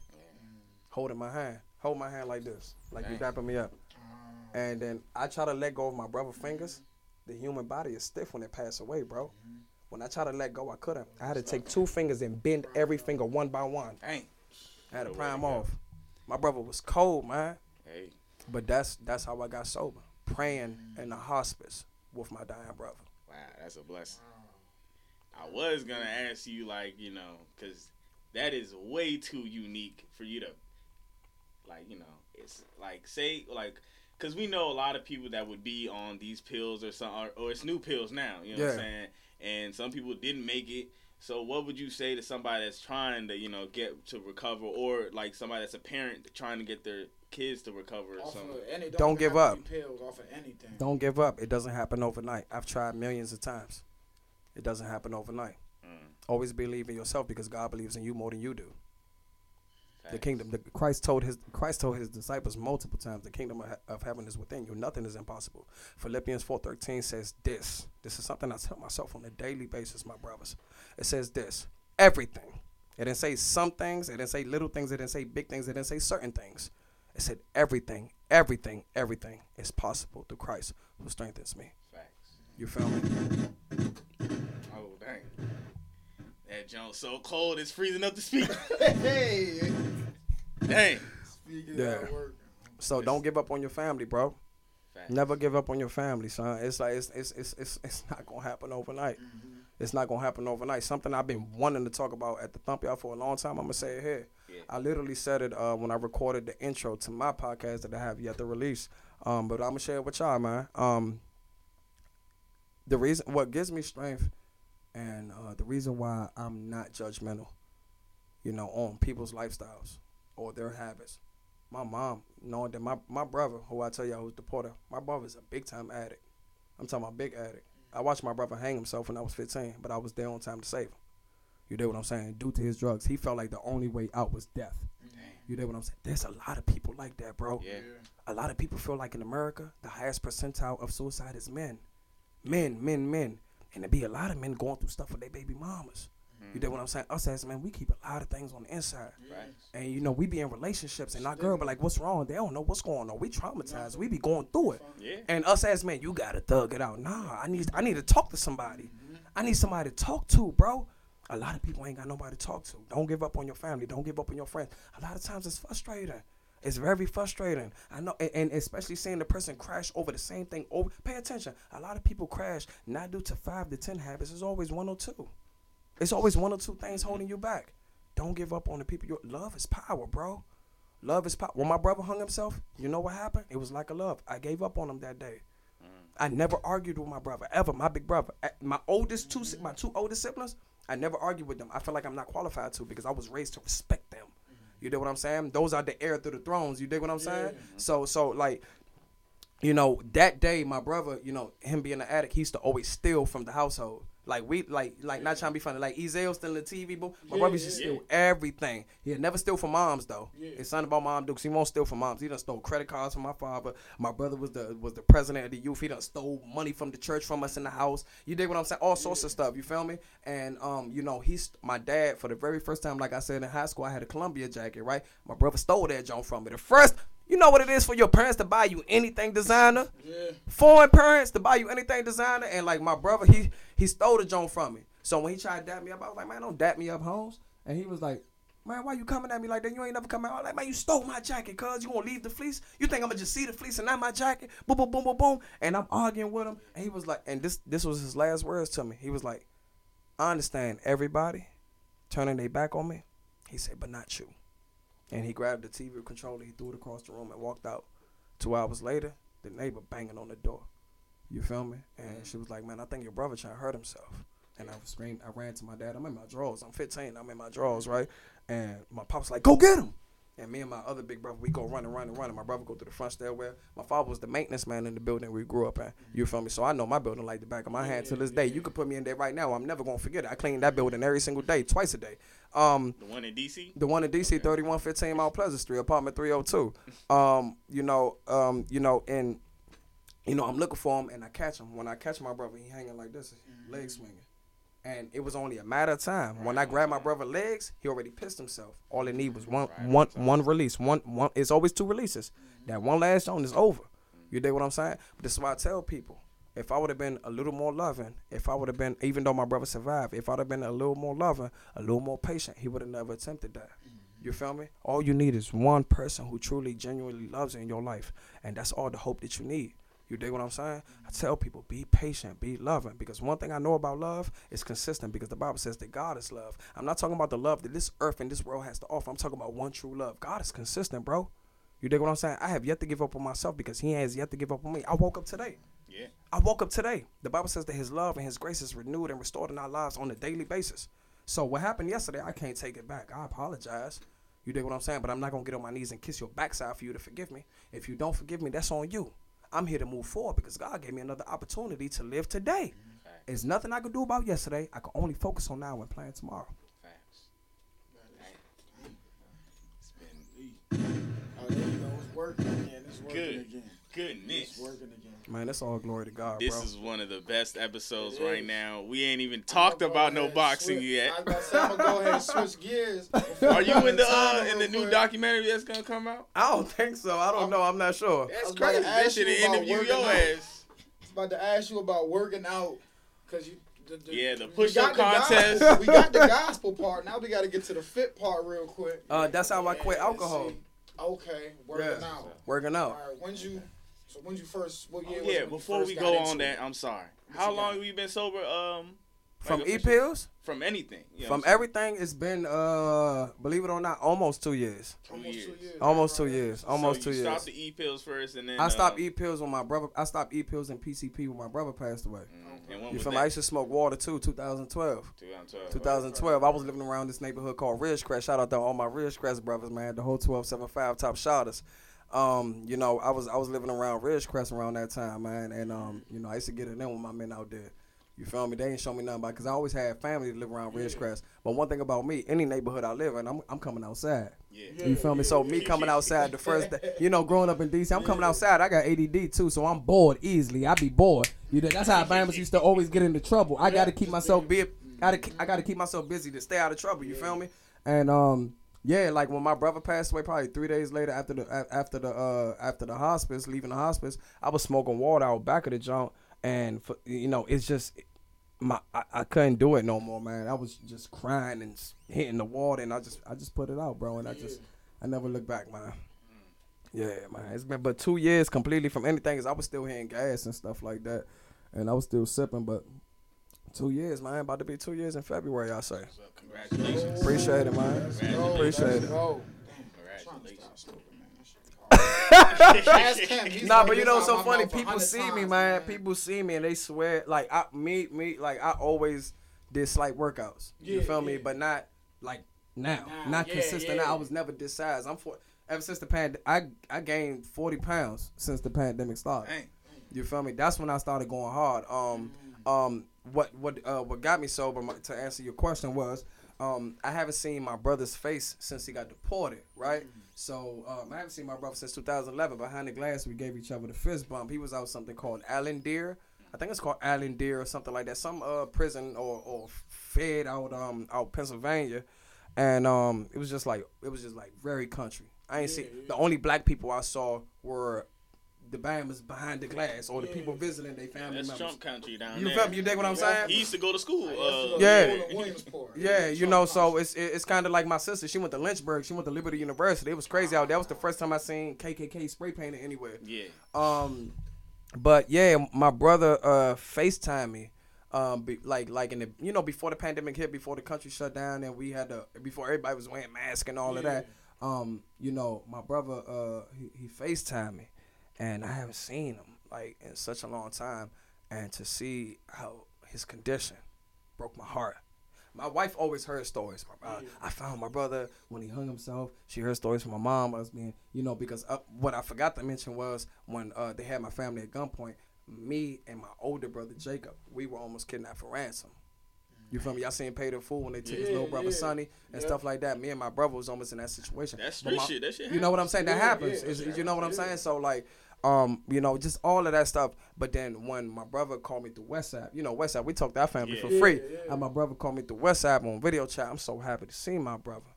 Holding my hand, hold my hand like this, like you Dang. dapping me up. Mm. And then I try to let go of my brother's fingers. The human body is stiff when it pass away, bro. Mm-hmm. When I try to let go, I couldn't. I had to take two fingers and bend every finger one by one. Dang. I had to What a pry way him to go. off. My brother was cold, man. Hey. But that's that's how I got sober. Praying mm. in the hospice with my dying brother. Wow, that's a blessing. I was gonna ask you, like, you know, because that is way too unique for you to, like, you know, it's like say like, because we know a lot of people that would be on these pills or some, or, or it's new pills now. You know what I'm saying? And some people didn't make it. So what would you say to somebody that's trying to, you know, get to recover, or like somebody that's a parent trying to get their kids to recover or Off something? of any, Don't even give up. Pills off of anything. Don't give up. It doesn't happen overnight. I've tried millions of times. It doesn't happen overnight. Mm. Always believe in yourself because God believes in you more than you do. The kingdom, the, Christ told his Christ told his disciples multiple times, the kingdom of, of heaven is within you. Nothing is impossible. Philippians four thirteen says this. This is something I tell myself on a daily basis, my brothers. It says this: everything. It didn't say some things. It didn't say little things. It didn't say big things. It didn't say certain things. It said everything, everything, everything is possible through Christ who strengthens me. Facts. You feel me? Dang. That Jones so cold it's freezing up the speaker. hey, dang. speaking Yeah. of work. So don't give up on your family, bro. Facts. Never give up on your family, son. It's like it's it's it's it's, it's not gonna happen overnight. It's not gonna happen overnight. Something I've been wanting to talk about at the Thump Y'all for a long time. I'm gonna say it here. Yeah. I literally said it uh, when I recorded the intro to my podcast that I have yet to release. Um, but I'm gonna share it with y'all, man. Um, the reason what gives me strength and uh, the reason why I'm not judgmental, you know, on people's lifestyles or their habits. My mom, knowing that my, my brother, who I tell y'all who's deported, my brother's a big time addict. I'm talking about big addict. I watched my brother hang himself when I was 15, but I was there on time to save him. You know what I'm saying? Due to his drugs, he felt like the only way out was death. You did what I'm saying? There's a lot of people like that, bro. Yeah. A lot of people feel like in America, the highest percentile of suicide is men. Men, men, men. And there be a lot of men going through stuff with their baby mamas. You know what I'm saying? Us as men, we keep a lot of things on the inside. Right. And you know, we be in relationships and our girl be like, what's wrong? They don't know what's going on. We traumatized. We be going through it. Yeah. And us as men, you gotta thug it out. Nah, I need I need to talk to somebody. I need somebody to talk to, bro. A lot of people ain't got nobody to talk to. Don't give up on your family. Don't give up on your friends. A lot of times it's frustrating. It's very frustrating. I know, and, and especially seeing the person crash over the same thing. Over, pay attention. A lot of people crash not due to five to ten habits. It's always one or two. It's always one or two things holding you back. Don't give up on the people. Your love is power, bro. Love is power. When my brother hung himself, you know what happened? It was like a love. I gave up on him that day. Mm. I never argued with my brother ever. My big brother, my oldest two, my two oldest siblings. I never argued with them. I feel like I'm not qualified to because I was raised to respect. You dig what I'm saying? Those are the heir to the thrones. You dig what I'm saying? So, so like, you know, that day, my brother, you know, him being an addict, he used to always steal from the household. Like we, like, like not trying to be funny. Like Ezel stealing the TV, boo. My Yeah, brother used to yeah. steal everything. He'll never steal from moms though. Yeah. It's something about mom dukes. He won't steal from moms. He done stole credit cards from my father. My brother was the was the president of the youth. He done stole money from the church from us in the house. You dig what I'm saying? All sorts of stuff. You feel me? And um, you know, he's my dad for the very first time. Like I said in high school, I had a Columbia jacket. Right? My brother stole that junk from me. The first. You know what it is for your parents to buy you anything designer? Yeah. foreign parents to buy you anything designer, and like my brother, he he stole the joint from me. So when he tried to dap me up, I was like, man, don't dap me up, Holmes. And he was like, man, why you coming at me like that? You ain't never coming out. Like, man, you stole my jacket, cuz you gonna leave the fleece? You think I'm gonna just see the fleece and not my jacket? Boom, boom, boom, boom, boom. And I'm arguing with him, and he was like, and this this was his last words to me. He was like, I understand everybody turning their back on me. He said, but not you. And he grabbed the TV controller, he threw it across the room and walked out. Two hours later, the neighbor banging on the door. You feel me? And she was like, "Man, I think your brother trying to hurt himself." And I screamed. I ran to my dad. I'm in my drawers. I'm 15. I'm in my drawers, right? And my pop's like, "Go get him!" And me and my other big brother, we go running, running, running. My brother go to the front stairwell. My father was the maintenance man in the building we grew up in. You feel me? So I know my building like the back of my hand to this day. You could put me in there right now. I'm never gonna forget it. I clean that building every single day, twice a day. Um, The one in DC. the one in DC, one fifteen Mount Pleasant Street, apartment three hundred two. Um, you know, um, you know, and you know, I'm looking for him, and I catch him. When I catch my brother, he hanging like this, mm-hmm. legs swinging, and it was only a matter of time. When I grabbed my brother legs, he already pissed himself. All it need was one, one, one release. One, one. It's always two releases. Mm-hmm. That one last zone is over. You dig what I'm saying? But this is why I tell people. If I would have been a little more loving, if I would have been, even though my brother survived, if I'd have been a little more loving, a little more patient, he would have never attempted that. Mm-hmm. You feel me? All you need is one person who truly, genuinely loves you in your life, and that's all the hope that you need. You dig what I'm saying? I tell people, be patient, be loving, because one thing I know about love is consistent. Because the Bible says that God is love. I'm not talking about the love that this earth and this world has to offer. I'm talking about one true love. God is consistent, bro. You dig what I'm saying? I have yet to give up on myself because He has yet to give up on me. I woke up today. Yeah. I woke up today. The Bible says that His love and His grace is renewed and restored in our lives on a daily basis. So what happened yesterday, I can't take it back. I apologize. You dig what I'm saying? But I'm not gonna get on my knees and kiss your backside for you to forgive me. If you don't forgive me, that's on you. I'm here to move forward because God gave me another opportunity to live today. Facts. There's nothing I can do about yesterday. I can only focus on now and plan tomorrow. Facts. It's been Oh, there you go. It's working again. It's working Good. again. goodness. It's working again. Man, that's all glory to God, This bro. is one of the best episodes It right is. now. We ain't even talked about no boxing switch- yet. was about to say, I'm gonna go ahead and switch gears. Are you in the uh, in the new documentary that's gonna come out? I don't think so. I don't know. I'm not sure. That's was to crazy. They should you have about interviewed working your out. ass. I about to ask you about working out because you. The, the, Yeah, the push-up contest. gospel- we got the gospel part. Now we got to get to the fit part real quick. Uh, that's how I quit alcohol. see- Okay, working Yeah. out. Working out. right, when'd you? So when'd you first? What year? was Oh, Yeah, it before first we go into on it? that, I'm sorry. What How long got? have you been sober? Um, From like e pills. From anything. you know from everything, it's been uh, believe it or not, almost two years. Almost years. two years. Almost two years. saying? Almost so two you years. stopped the e pills first, and then I stopped uh, e pills when my brother. I stopped e pills and PCP when my brother passed away. mm, and when You feel me? I used to smoke water too. 2012. 2012. 2012. I was living around this neighborhood called Ridgecrest. Shout out to all my Ridgecrest brothers, man. The whole 1275 top shotters. Um, you know, I was I was living around Ridgecrest around that time, man, and um, you know, I used to get it in with my men out there. You feel me? They ain't show me nothing about because I always had family to live around Ridgecrest. But one thing about me, any neighborhood I live in, I'm I'm coming outside. Yeah. You feel me? So me coming outside the first day, you know, growing up in DC, I'm coming outside. I got ADD too, so I'm bored easily. I be bored. You know, that's how Bama's used to always get into trouble. I got to keep myself be, gotta, I got to keep myself busy to stay out of trouble. You feel me? And um, yeah, like when my brother passed away, probably three days later after the after the uh after the hospice, leaving the hospice, I was smoking water out back of the joint, and for, you know, it's just my I, I couldn't do it no more, man. I was just crying and hitting the water, and I just I just put it out, bro, and I just I never looked back, man. Yeah, man. It's been but two years completely from anything. Cause I was still hitting gas and stuff like that, and I was still sipping. But two years, man. About to be two years in February, I say. So congratulations. Appreciate it, man. Appreciate it. go. Damn, I'm trying to Congratulations. stop smoking, man. That shit hard. Ask him. He's Nah, but you know, out so funny. People see me, times, man. People see me and they swear, like I, me, me, like I always did slight workouts. You Yeah, feel me? yeah. But not like now, Now, not yeah, consistent. yeah. I was never this size. I'm for ever since the pand. I I gained forty pounds since the pandemic started. Dang. You feel me? That's when I started going hard. Um, um, what what uh, what got me sober? my- To answer your question was, um, I haven't seen my brother's face since he got deported. Right. So um, I haven't seen my brother since 2011. Behind the glass, we gave each other the fist bump. He was out something called Allen Deer. I think it's called Allen Deer or something like that. Some uh prison or or fed out um out Pennsylvania, and um it was just like it was just like very country. I ain't see the only black people I saw were the Bahamas behind the glass or the people visiting their family That's members. Trump country down You there. feel me? You dig what I'm saying? He used to go to school. Uh, Yeah. Williamsport. Yeah, you know, so it's it's kind of like my sister. She went to Lynchburg. She went to Liberty University. It was crazy out there. That was the first time I seen KKK spray painted anywhere. yeah. Um, but yeah, my brother uh Facetime me. Um, be, like like in the you know before the pandemic hit, before the country shut down, and we had to before everybody was wearing masks and all of that. Um, you know, my brother uh he, he Facetime me, and I haven't seen him like in such a long time, and to see how his condition broke my heart. My wife always heard stories. My, uh, I found my brother when he hung himself. She heard stories from my mom. I was being, you know, because uh, what I forgot to mention was when uh, they had my family at gunpoint. Me and my older brother Jacob, we were almost kidnapped for ransom. You feel me? Y'all seen Paid in Full when they took his little brother yeah. Sonny and Yeah. stuff like that. Me and my brother was almost in that situation. That's street my- shit. That shit. Happens. You know what I'm saying? That Yeah, happens. yeah, you know what I'm saying? So like, um, you know, just all of that stuff. But then when my brother called me through WhatsApp, you know, WhatsApp, we talk to our family Yeah. for Yeah, free. yeah. And my brother called me through WhatsApp on video chat. I'm so happy to see my brother,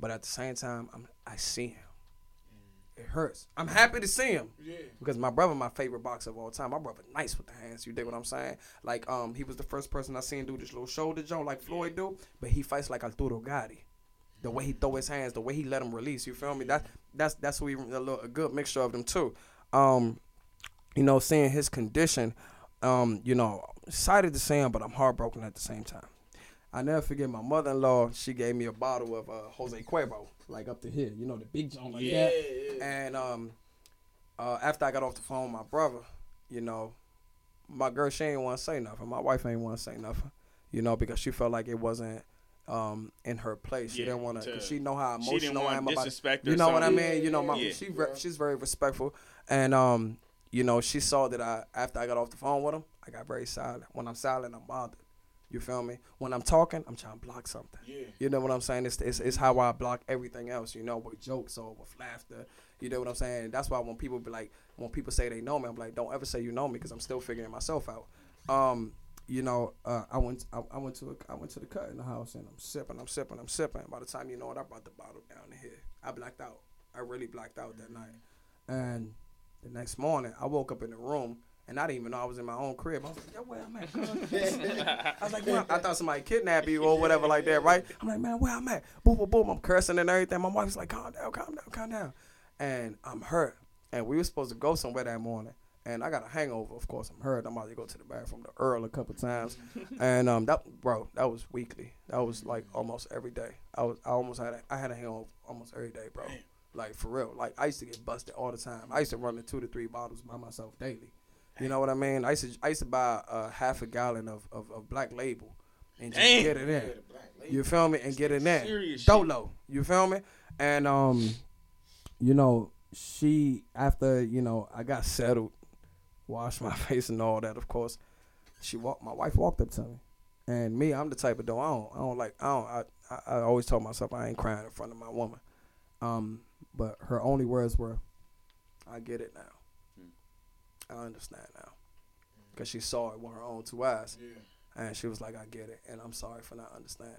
but at the same time, I'm, I see him. It hurts. I'm happy to see him Yeah. because my brother, my favorite boxer of all time. My brother, nice with the hands. You dig what I'm saying? Like, um, he was the first person I seen do this little shoulder jump like Floyd do, but he fights like Arturo Gatti. The way he throw his hands, the way he let him release. You feel me? That that's that's we a, little, a good mixture of them too. Um, you know, seeing his condition, um, you know, excited to see him, but I'm heartbroken at the same time. I never forget my mother-in-law. She gave me a bottle of uh, Jose Cuervo, like up to here. You know, the big joint like Yeah, that. yeah. And um, uh, after I got off the phone with my brother, you know, my girl she ain't want to say nothing. My wife ain't want to say nothing, you know, because she felt like it wasn't um in her place. She Yeah, didn't want to she know how emotional I am about. You know what I mean? You know, my Yeah. she ve- she's very respectful, and um, you know, she saw that I after I got off the phone with him, I got very silent. When I'm silent, I'm bothered. You feel me? When I'm talking, I'm trying to block something. Yeah. You know what I'm saying? It's, it's it's how I block everything else. You know, with jokes or with laughter. You know what I'm saying? That's why when people be like, when people say they know me, I'm like, don't ever say you know me because I'm still figuring myself out. Um, you know, uh, I went I, I went to a, I went to the cut in the house and I'm sipping, I'm sipping, I'm sipping. By the time you know it, I brought the bottle down to here. I blacked out. I really blacked out that night. And the next morning, I woke up in the room and I didn't even know I was in my own crib. I was like, yo, where I'm at? cuz?" I was like, well, I thought somebody kidnapped you or whatever like that, right? I'm like, man, where I'm at? Boom, boom, boom. I'm cursing and everything. My wife's like, calm down, calm down, calm down. And I'm hurt. And we were supposed to go somewhere that morning. And I got a hangover, of course. I'm hurt. I'm about to go to the bathroom to Earl a couple times. and um, that bro, that was weekly. That was like almost every day. I was I almost had a, I had a hangover almost every day, bro. Like for real. Like I used to get busted all the time. I used to run the two to three bottles by myself daily. You know what I mean? I used to I used to buy a half a gallon of, of, of black label and just Damn. get it in. the black lady. You feel me? And get it in. Serious shit. Dolo. You feel me? And um, you know, she after you know I got settled, washed my face and all that. Of course, she walked. My wife walked up to me, and me, I'm the type of though I don't I don't like I don't I, I, I always told myself I ain't crying in front of my woman. Um, but her only words were, "I get it now. I understand now," mm. because she saw it with her own two eyes. Yeah. And she was like, I get it, and I'm sorry for not understanding.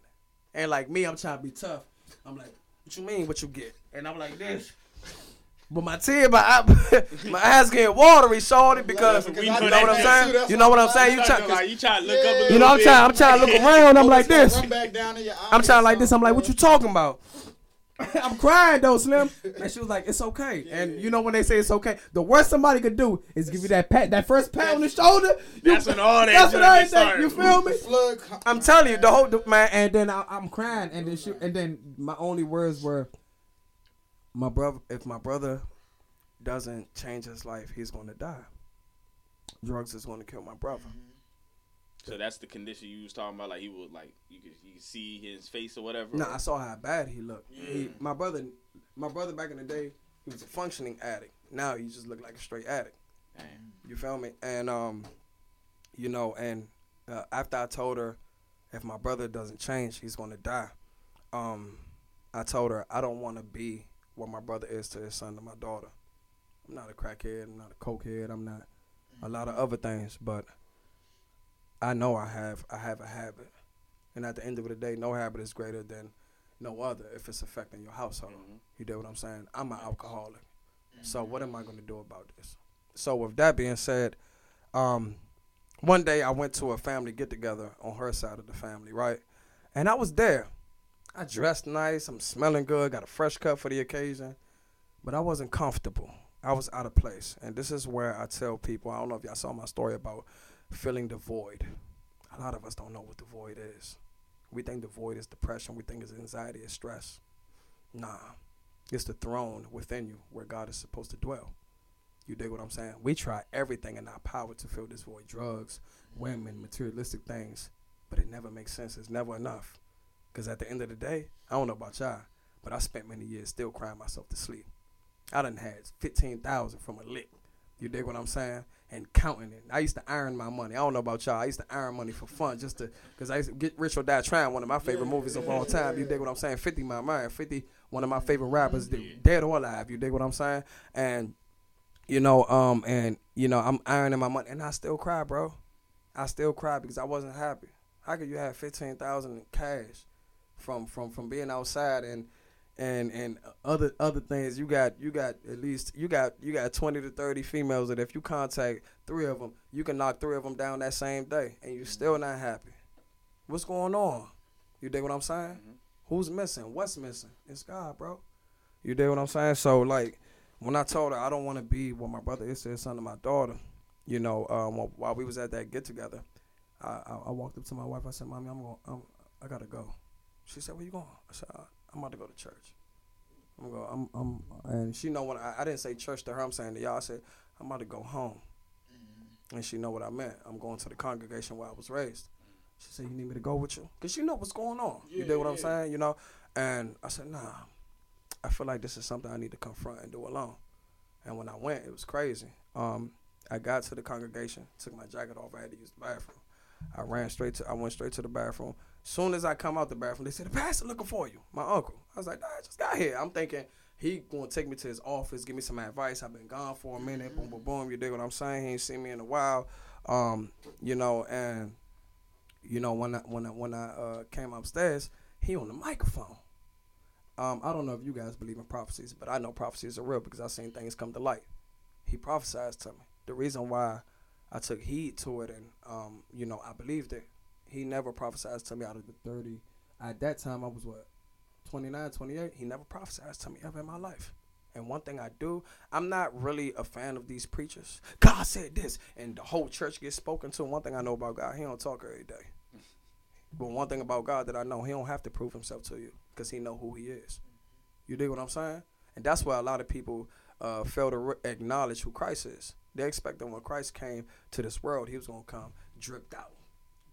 And like me, I'm trying to be tough. I'm like, what you mean, what you get? And I'm like this. But my tear, my eye, my eyes getting watery, shorty, because Because you know know what I'm saying. You know what I'm saying. You try, like, you try to look up a Yeah. little you know, I'm trying, I'm trying to look around. I'm like this. Run back down in your I'm trying like this. I'm like, what you talking about? I'm crying though, Slim. And she was like, it's okay. And you know when they say it's okay, the worst somebody could do is give you that pat, that first pat on the shoulder. You- That's when all that That's junk when get everything. You feel me? I'm telling you, the whole the, man. And then I, I'm crying, and then she, and then my only words were, "My brother, if my brother doesn't change his life, he's going to die. Drugs is going to kill my brother." So that's the condition you was talking about. Like he would like you could you could see his face or whatever. No, I saw how bad he looked. He, my brother, my brother back in the day, he was a functioning addict. Now he just looked like a straight addict. Damn. You feel me? And um, you know, and uh, after I told her, if my brother doesn't change, he's gonna die. Um, I told her I don't want to be what my brother is to his son to my daughter. I'm not a crackhead. I'm not a cokehead. I'm not a lot of other things, but I know I have I have a habit, and at the end of the day, no habit is greater than no other if it's affecting your household. Mhm. You get what I'm saying? I'm an alcoholic. So what am I going to do about this? So with that being said, um, one day I went to a family get together on her side of the family, right? And I was there. I dressed nice. I'm smelling good. Got a fresh cut for the occasion, but I wasn't comfortable. I was out of place. And this is where I tell people. I don't know if y'all saw my story about filling the void. A lot of us don't know what the void is. We think the void is depression. We think it's anxiety, it's stress. Nah, it's the throne within you where God is supposed to dwell. You dig what I'm saying? We try everything in our power to fill this void drugs, women, materialistic things, but it never makes sense. It's never enough. Because at the end of the day, I don't know about y'all, but I spent many years still crying myself to sleep. I done had 15000 from a lick. You dig what I'm saying? And counting it. I used to iron my money. I don't know about y'all. I used to iron money for fun just to, because I used to get Rich or Die Trying, one of my favorite movies of all time. You dig what I'm saying? 50 My Mind. 50, one of my favorite rappers, dead or alive. You dig what I'm saying? And, you know, um, and, you know, I'm ironing my money. And I still cry, bro. I still cry because I wasn't happy. How could you have 15000 in cash from, from, from being outside and, and and other other things you got you got at least you got you got 20 to 30 females that if you contact three of them you can knock three of them down that same day and you're still not happy. What's going on? You dig what i'm saying? Who's missing? What's missing? It's god bro. You dig what i'm saying? So like when i told her i don't want to be what my brother is to his son to my daughter you know um, wh- while we was at that get together I, I, I walked up to my wife i said mommy i'm going I'm, i gotta go. She said where you going? I said "Uh, i'm about to go to church I'm gonna. I'm. I'm. And she know when I, I didn't say church to her. I'm saying to y'all. I said I'm about to go home. And she know what I meant. I'm going to the congregation where I was raised. She said, "You need me to go with you?" Cause she know what's going on. you Yeah, dig what I'm saying? You know. And I said, "Nah, I feel like this is something I need to confront and do alone." And when I went, it was crazy. Um, I got to the congregation, took my jacket off. I had to use the bathroom. I ran straight to. I went straight to the bathroom. Soon as I come out the bathroom, they said, "The pastor looking for you." My uncle. I was like, "Nah, I just got here." I'm thinking he gonna take me to his office, give me some advice. I've been gone for a minute. Boom, boom, boom. You dig what I'm saying? He ain't seen me in a while. Um, you know, and you know when I when I when I uh, came upstairs, he on the microphone. Um, I don't know if you guys believe in prophecies, but I know prophecies are real because I've seen things come to light. He prophesied to me. The reason why I took heed to it and um, you know I believed it. He never prophesied to me out of the thirty. At that time, I was what 29, 28. He never prophesied to me ever in my life. And one thing I do, I'm not really a fan of these preachers. God said this, and the whole church gets spoken to. One thing I know about God, He don't talk every day. But one thing about God that I know, He don't have to prove Himself to you because He know who He is. You dig what I'm saying? And that's why a lot of people uh, fail to re- acknowledge who Christ is. They expect that when Christ came to this world, He was gonna come dripped out,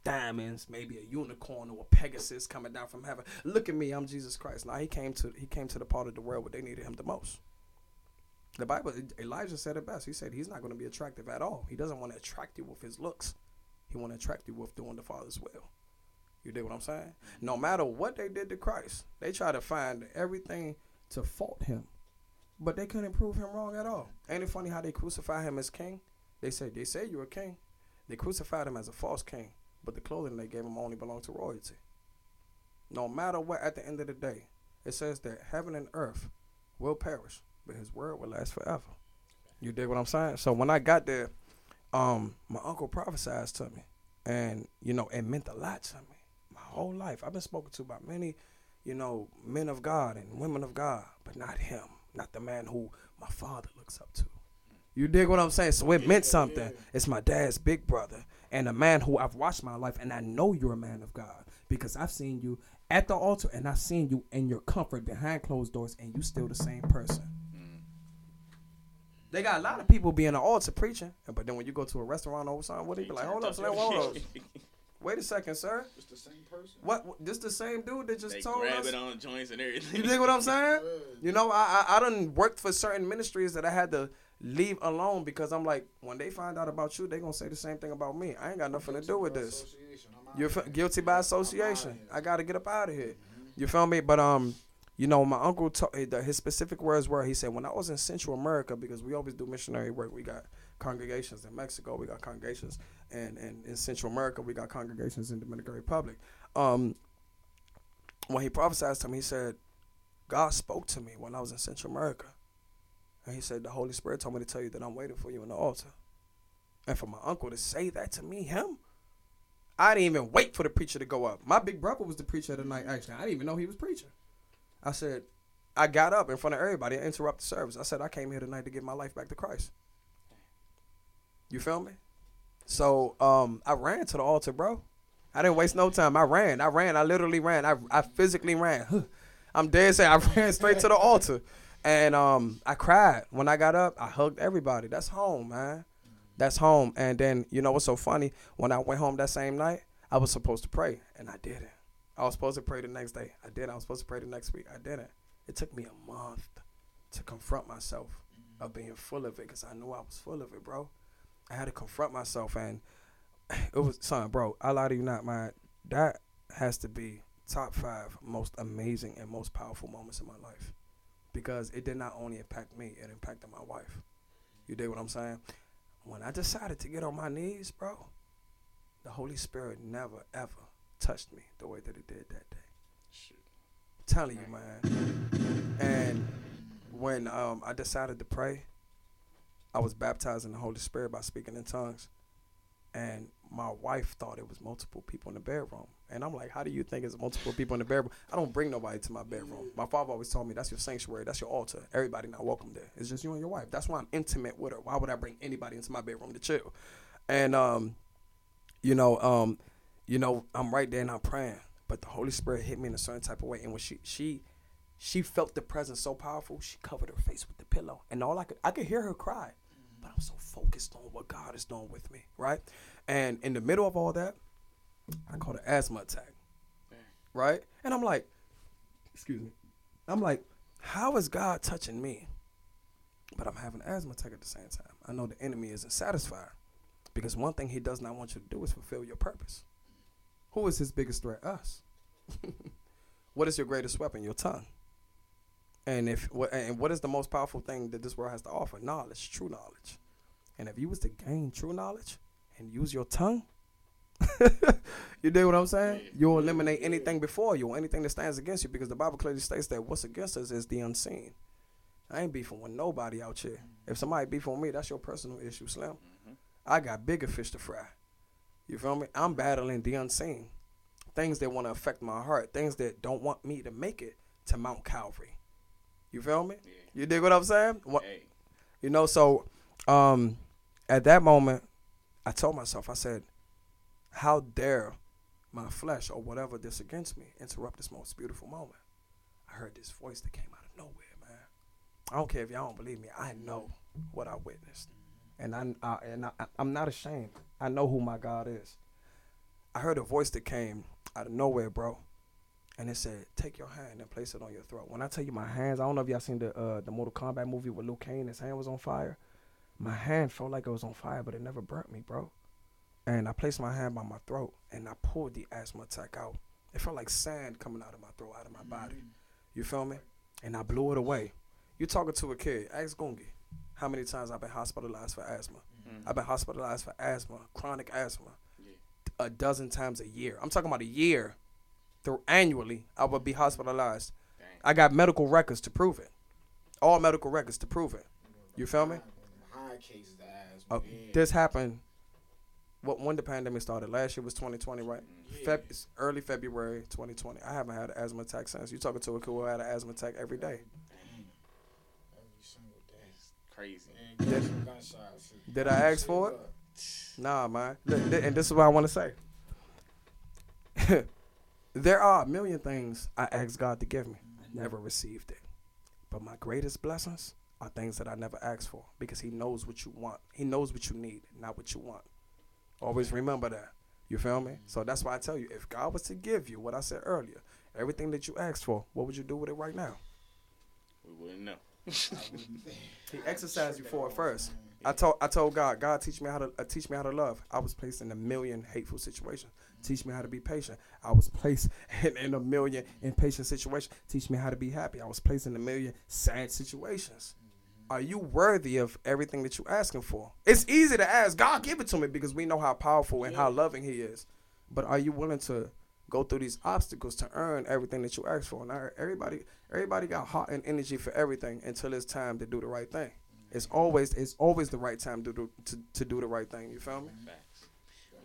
diamonds, maybe a unicorn or a Pegasus coming down from heaven. Look at me, I'm Jesus Christ. Now He came to He came to the part of the world where they needed Him the most. The Bible, Elijah said it best. He said he's not going to be attractive at all. He doesn't want to attract you with his looks. He want to attract you with doing the Father's will. You dig what I'm saying? No matter what they did to Christ, they try to find everything to fault him, but they couldn't prove him wrong at all. Ain't it funny how they crucify him as king? They say they say you're a king. They crucified him as a false king, but the clothing they gave him only belonged to royalty. No matter what, at the end of the day, it says that heaven and earth will perish, but his word will last forever. You dig what I'm saying? So when I got there, um, my uncle prophesied to me, and you know it meant a lot to me. My whole life, I've been spoken to by many, you know, men of God and women of God, but not him, not the man who my father looks up to. You dig what I'm saying? So it meant something. It's my dad's big brother and a man who I've watched my life, and I know you're a man of God because I've seen you at the altar and I've seen you in your comfort behind closed doors, and you still the same person. They got a lot of people being an altar preaching, but then when you go to a restaurant or something, what they be like, hold up, Slim, hold up. Wait a second, sir. It's the same person. What? what- This the same dude that just They told grab us? it on joints and everything. You dig what I'm saying? You know, I, I I done worked for certain ministries that I had to leave alone because I'm like, when they find out about you, they gonna say the same thing about me. I ain't got nothing to do with this. You're f- guilty by association. I got to get up out of here. You feel me? But um, you know, my uncle to- eh, his specific words were he said when I was in Central America because we always do missionary work. We got congregations in Mexico. We got congregations and and in Central America. We got congregations in the Dominican Republic. Um, when he prophesied to me, he said, God spoke to me when I was in Central America, and he said the Holy Spirit told me to tell you that I'm waiting for you in the altar. And for my uncle to say that to me, him, I didn't even wait for the preacher to go up. My big brother was the preacher of the night. Actually, I didn't even know he was preaching. I said, I got up in front of everybody and interrupt the service. I said, I came here tonight to give my life back to Christ. You feel me? So um, I ran to the altar, bro. I didn't waste no time. I ran. I ran. I literally ran. I, I physically ran. I'm dead saying I ran straight to the altar. And um, I cried. When I got up, I hugged everybody. That's home, man. That's home. And then, you know what's so funny? When I went home that same night, I was supposed to pray, and I didn't. I was supposed to pray the next day. I didn't. I was supposed to pray the next week. I didn't. It took me a month to confront myself of being full of it because I knew I was full of it, bro. I had to confront myself, and it was, son, bro, I lie to you not, man. That has to be top five most amazing and most powerful moments in my life because it did not only impact me, it impacted my wife. You dig what I'm saying? When I decided to get on my knees, bro, the Holy Spirit never ever touched me the way that it did that day. Shit. Telling you, man. And when um, I decided to pray, I was baptized in the Holy Spirit by speaking in tongues. And my wife thought it was multiple people in the bedroom. And I'm like, how do you think it's multiple people in the bedroom? I don't bring nobody to my bedroom. My father always told me that's your sanctuary, that's your altar. Everybody not welcome there. It's just you and your wife. That's why I'm intimate with her. Why would I bring anybody into my bedroom to chill? And um, you know, um, you know, I'm right there and I'm praying. But the Holy Spirit hit me in a certain type of way. And when she she she felt the presence so powerful, she covered her face with the pillow. And all I could I could hear her cry. But I'm so focused on what God is doing with me, right? And in the middle of all that, I caught an asthma attack, right? And I'm like, excuse me, I'm like, how is God touching me? But I'm having an asthma attack at the same time. I know the enemy isn't satisfied because one thing he does not want you to do is fulfill your purpose. Who is his biggest threat? Us. what is your greatest weapon? Your tongue. And if what and what is the most powerful thing that this world has to offer? Knowledge, true knowledge. And if you was to gain true knowledge and use your tongue, you dig what I'm saying? You'll eliminate anything before you or anything that stands against you because the Bible clearly states that what's against us is the unseen. I ain't beefing with nobody out here. If somebody beefing with me, that's your personal issue, Slim. Mm-hmm. I got bigger fish to fry. You feel me? I'm battling the unseen. Things that want to affect my heart, things that don't want me to make it to Mount Calvary. You feel me? Yeah. You dig what I'm saying? What, Hey, you know, so um, at that moment, I told myself, I said, how dare my flesh or whatever this against me interrupt this most beautiful moment? I heard this voice that came out of nowhere, man. I don't care if y'all don't believe me. I know what I witnessed, and I, I and I, I'm not ashamed. I know who my God is. I heard a voice that came out of nowhere, bro, and it said, "Take your hand and place it on your throat." When I tell you my hands, I don't know if y'all seen the uh, the Mortal Kombat movie with Liu Kang. His hand was on fire. My hand felt like it was on fire, but it never burnt me, bro. And I placed my hand by my throat and I pulled the asthma attack out. It felt like sand coming out of my throat, out of my body. You feel me? And I blew it away. You talking to a kid? Ask Gungi how many times I've been hospitalized for asthma. I've been hospitalized for asthma, chronic asthma, Yeah. a dozen times a year. I'm talking about a year. Through annually, I would be hospitalized. Dang. I got medical records to prove it. All medical records to prove it. You feel me? High cases of asthma. Uh, this happened. What when the pandemic started? Last year was 2020, right? Feb- early February 2020. I haven't had an asthma attack since. You talking to a kid who had an asthma attack every day? Every single day. crazy. And get some gunshots. Did I ask for it? Nah, man. And this is what I want to say. there are a million things I asked God to give me. I never received it. But my greatest blessings are things that I never asked for because He knows what you want. He knows what you need, not what you want. Always remember that. You feel me? So that's why I tell you, if God was to give you what I said earlier, everything that you asked for, what would you do with it right now? We wouldn't know. He exercised you for it first. I told I told God, God teach me how to uh, teach me how to love. I was placed in a million hateful situations. Teach me how to be patient. I was placed in, in a million impatient situations. Teach me how to be happy. I was placed in a million sad situations. Mm-hmm. Are you worthy of everything that you're asking for? It's easy to ask, God, give it to me because we know how powerful and how loving He is. But are you willing to go through these obstacles to earn everything that you ask for? Now, everybody, everybody got heart and energy for everything until it's time to do the right thing. It's mm-hmm. always, it's always the right time to do to, to do the right thing. You feel me?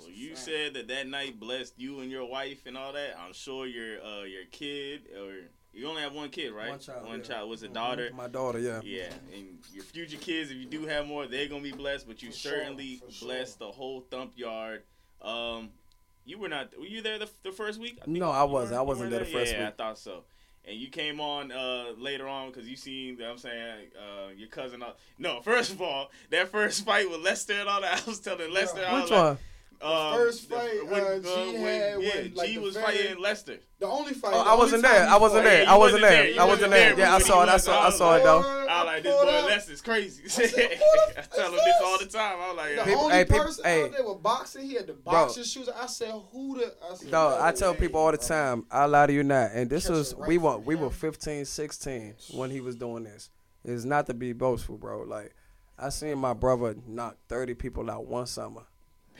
Well, you said that that night blessed you and your wife and all that. I'm sure your uh your kid or you only have one kid, right? One child, One yeah. child was a daughter. My daughter, yeah. Yeah, and your future kids, if you do have more, they're gonna be blessed. But you For certainly sure. blessed the whole thump yard. Um, you were not. Were you there the, the first week? think No, I wasn't. I wasn't were there the first yeah, week. I thought so. And you came on uh, later on because you seen. you I'm saying uh, your cousin. Uh, no, first of all, that first fight with Lester and all that. I was telling Lester. I was Which like, one? Um, first the- fight, when, uh, G had yeah, when, like, G was very- fighting Lester. The only fight. Oh, the I only wasn't there. I wasn't there. you I wasn't wasn't there. there. I wasn't wasn't there. there, Yeah, I saw it. I saw. I I saw it though. I was like, this boy up. Lester's crazy. I said, who the I f- tell him this this? all the time. I was like, The only hey, people- person hey. out there with boxing, he had the boxing shoes. I said, who the? I said, Dog, no I tell people all the time, I lie to you not. And this was we right were we were him. 15, 16 when he was doing this. It's not to be boastful, bro. Like I seen my brother knock thirty people out one summer.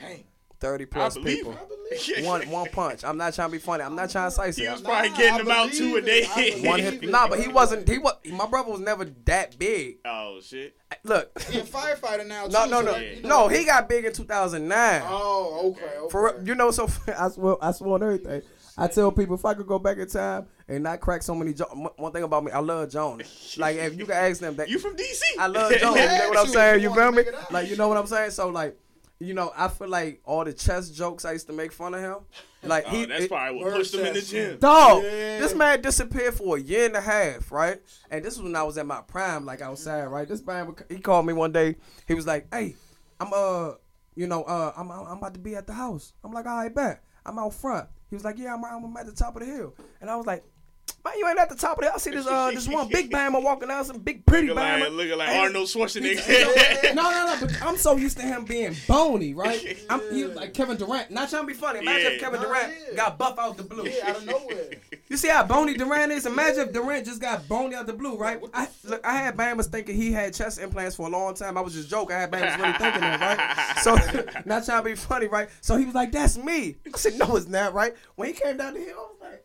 Dang. Thirty I plus believe people. it. One one punch. I'm not trying to be funny. I'm not trying to say He was probably Nah, getting I them out believe two a it. day. One it, hit. Nah, but he wasn't. He was. My brother was never that big. Oh shit. Look. He a firefighter now. No, too, no, no, that, you know- no. He got big in 2009. Oh, okay. okay. For you know, so I swear, I swear on everything. I tell people if I could go back in time and not crack so many. Jo- one thing about me, I love Jones. Like if you can ask them that, You from DC? I love Jones. You know what I'm saying? you You wanna feel me? make it out. Like you know what I'm saying? So like, you know, I feel like all the chess jokes I used to make fun of him. Like Oh, he, that's it- probably what pushed him in the gym. Dog, Yeah. this man disappeared for a year and a half, right? And this was when I was at my prime, like outside, right? This man, he called me one day. He was like, "Hey, I'm uh, you know, uh, I'm I'm about to be at the house." I'm like, "All right, bet." I'm out front. He was like, yeah, I'm, I'm at the top of the hill. And I was like, man, you ain't at the top of the hill. I see this uh this one big bammer walking down, some big pretty Looking like, looking like And- Arnold Schwarzenegger. no, no, no. But I'm so used to him being bony, right? I'm he like Kevin Durant. Not trying to be funny. Imagine if Yeah. Kevin Nah, Durant yeah. got buff out the blue. Yeah, out of nowhere. You see how bony Durant is? Imagine if Durant just got bony out the blue, right? I, look, I had Bama's thinking he had chest implants for a long time. I was just joking. I had Bama's really thinking that, right? So, not trying to be funny, right? So he was like, "That's me." I said, "No, it's not, right?" When he came down the hill, I was like,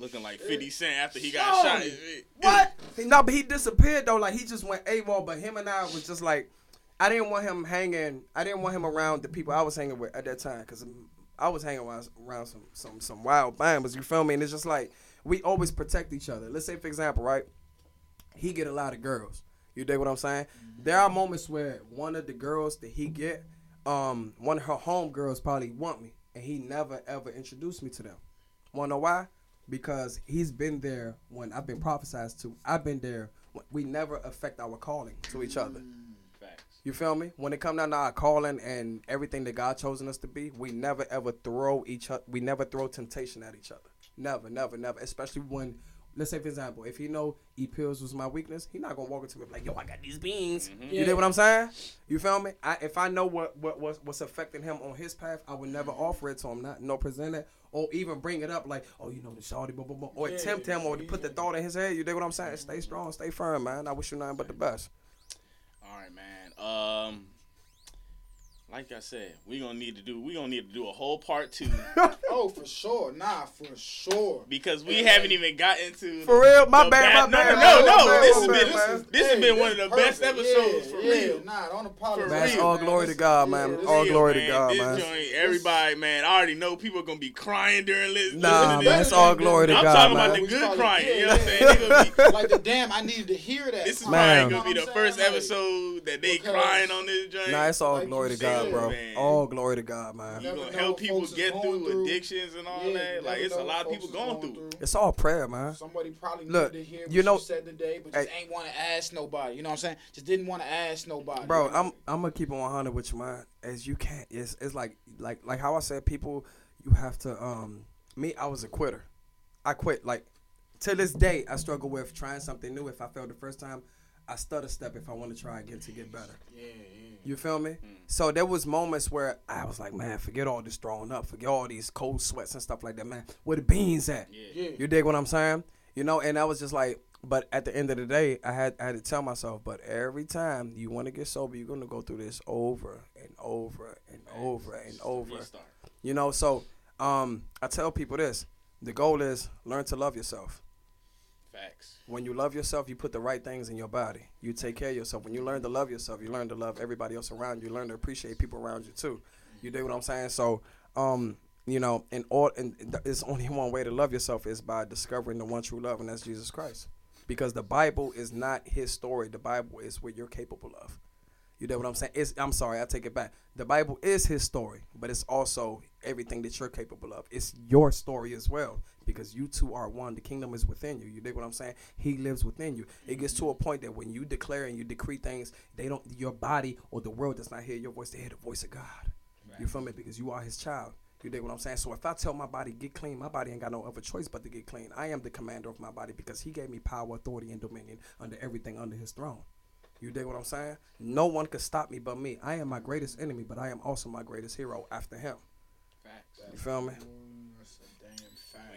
looking like 50 Cent after he got Show shot. me. "What?" No, but he disappeared though. Like he just went AWOL. But him and I was just like, I didn't want him hanging. I didn't want him around the people I was hanging with at that time because I was hanging around, around some some some wild Bama's. You feel me? And it's just like we always protect each other. Let's say, for example, right? He get a lot of girls. You dig what I'm saying? There are moments where one of the girls that he get, um, one of her home girls probably want me, and he never ever introduced me to them. Wanna know why? Because he's been there when I've been prophesied to. I've been there. We never affect our calling to each other. Facts. You feel me? When it come down to our calling and everything that God chosen us to be, we never ever throw each other. We never throw temptation at each other. Never, never, never. Especially when, let's say for example, if he know E pills was my weakness, he not gonna walk into me like, yo, I got these beans. Mm-hmm. You know what I'm saying? You feel me? I, if I know what what what's, what's affecting him on his path, I would never offer it to him. Not no present it or even bring it up like, oh, you know the shawty, blah, blah, blah, or tempt him or to put the thought in his head. You dig what I'm saying? Stay strong, stay firm, man. I wish you nothing but the best. All right, man. Um, like I said, we gonna need to do we gonna need to do a whole part two Oh, for sure. Nah, for sure. because we haven't even gotten to For real? My the bad, my bad- bad, No, no, no. bad, This has bad, been man. this has been one of the best episodes yeah, for yeah. real. Nah, don't apologize. Man, it's real, all man. glory to God, man. this- All Real, glory to. God, this man. Joint, everybody, man, I already know people are gonna be crying during this. Nah, listening man, this. it's all glory to I'm God, talking man. about the good probably- crying. you know what I'm saying? Be, like the damn, I needed to hear that. this is Man. probably gonna be the first episode that they crying on this joint. Nah, it's all glory to God, said, bro. man. All glory to God, man. you gonna help people get through, through. addictions and all Yeah, that. Like it's a lot of people going going through. It's all prayer, man. Somebody probably Look, needed to hear what you you, know- said today, but just Hey. ain't want to ask nobody. You know what I'm saying? Just didn't want to ask nobody. Bro, I'm I'm gonna keep it 100 with you, man. As you can't. It's it's like like like how I said, people, you have to. Um, me, I was a quitter. I quit. Like to this day, I struggle with trying something new. If I failed the first time, I stutter step if I want to try again to get better. Yeah, yeah. You feel me? So there was moments where I was like, man, forget all this throwing up, forget all these cold sweats and stuff like that, man. Where the beans at? Yeah. You dig what I'm saying? You know, and I was just like, but at the end of the day, I had I had to tell myself, but every time you want to get sober, you're gonna go through this over and over and over and over. You know, so um, I tell people this: the goal is learn to love yourself. Facts. When you love yourself, you put the right things in your body. You take care of yourself. When you learn to love yourself, you learn to love everybody else around you. You learn to appreciate people around you too. You dig what I'm saying? So, um, you know, in all, and it's only one way to love yourself is by discovering the one true love, and that's Jesus Christ. Because the Bible is not His story. The Bible is what you're capable of. You know what I'm saying? It's, I'm sorry, I take it back. The Bible is his story, but it's also everything that you're capable of. It's your story as well because you two are one. The kingdom is within you. You dig what I'm saying? He lives within you. It gets to a mm-hmm. point that when you declare and you decree things, they don't. Your body or the world does not hear your voice. They hear the voice of God. You feel me? Because you are His child. You dig what I'm saying? So if I tell my body get clean, my body ain't got no other choice but to get clean. I am the commander of my body because He gave me power, authority, and dominion under everything under His throne. You dig what I'm saying? No one could stop me but me. I am my greatest enemy, but I am also my greatest hero after him. Facts. You feel me? Mm-hmm.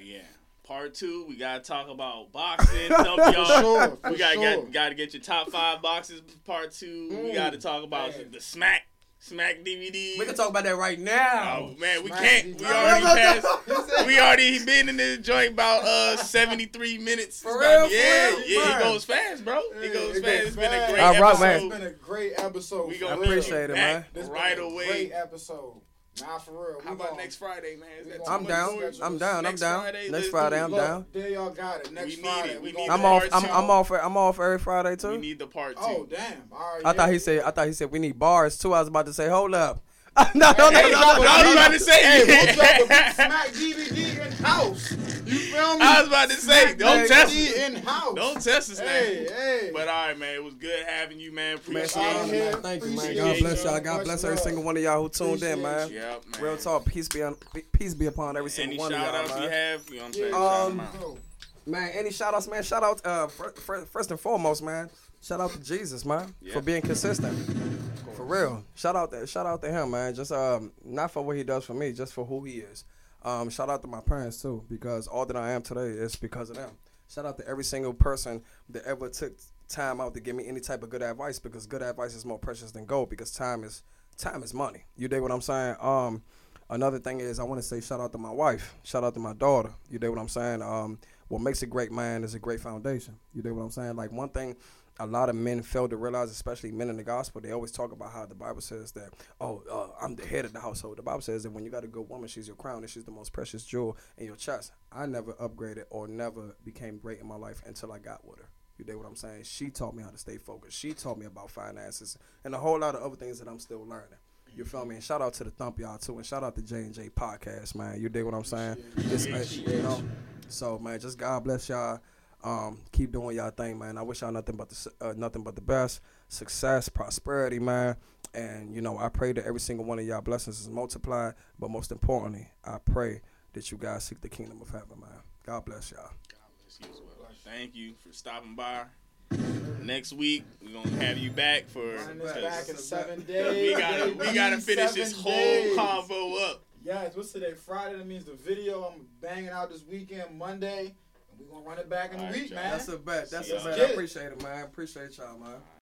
Yeah. Part two, we gotta talk about boxing. Thump y'all. sure, for we gotta sure. got, gotta get your top five boxes. Part two, we Mm, gotta talk about man. the Smack Smack DVD. We can talk about that right now. Oh man, we Smack can't. We already passed. We already been in this joint about uh 73 minutes. For It's about- real? For Yeah, real? yeah. Man. It goes fast, bro. It goes it fast. goes It's been a fast. great All right, episode. man. It's been a great episode. We for gonna real. appreciate it, man. Back This been right a away. Great episode. Nah, for real. How We about gonna- next Friday, man? That I'm down. I'm down. I'm Next down. Friday, Next Friday, I'm Look, down. There y'all got it. Next We need Friday. it. We need I'm the off. part I'm, two. I'm off. I'm off every Friday too. We need the part oh, two. Oh damn! All right. I thought he said. I thought he said we need bars too. I was about to say, hold up. no, no, no, Hey, no, drop no, a- I was no, about to say. Hey, we'll drop a big smack DVD in house. You You feel me? I was about to say, don't test he us. in house. Don't test us Hey, hey. But all right, man, it was good having you, man. Man, Appreciate it. man. Thank you, man. God bless you. y'all. God bless every single one of y'all who tuned in, man. Yep, man. Real talk. Peace be on. Peace be upon every single one of y'all, outs man. you have? You know what I'm saying? Yeah, Shout 'em Um, Man, any shout outs, man? Shout out, uh, fir- fir- first and foremost, man. Shout out to Jesus, man, Yeah. for being consistent. For real. Shout out to shout out to him, man. Just um, not for what he does for me, just for who he is. Um, shout out to my parents too, because all that I am today is because of them. Shout out to every single person that ever took time out to give me any type of good advice, because good advice is more precious than gold. Because time is time is money. You dig what I'm saying? Um, another thing is I want to say shout out to my wife, shout out to my daughter. You dig what I'm saying? Um, what makes a great man is a great foundation. You dig what I'm saying? Like one thing a lot of men fail to realize, especially men in the gospel, they always talk about how the Bible says that, oh, uh, I'm the head of the household. The Bible says that when you got a good woman, she's your crown and she's the most precious jewel in your chest. I never upgraded or never became great in my life until I got with her. You dig what I'm saying? She taught me how to stay focused. She taught me about finances and a whole lot of other things that I'm still learning. You feel me? And shout out to the Thump y'all too, and shout out to J and J podcast, man. You dig what I'm saying? Uh, you know. So man, just God bless y'all. Um, keep doing y'all thing, man. I wish y'all nothing but the uh, nothing but the best, success, prosperity, man. And you know, I pray that every single one of y'all blessings is multiplied. But most importantly, I pray that you guys seek the kingdom of heaven, man. God bless y'all. God bless you as well. Thank you for stopping by. Next week we're gonna have you back for. Running this because back in seven days. We gotta we gotta finish seven this whole days. convo up. Yes, what's today? Friday. That means the video I'm banging out this weekend, Monday, and we're gonna run it back in All a right, week, y'all. man. That's a bet. That's See a y'all. bet. Get I it. appreciate it, man. I Appreciate y'all, man.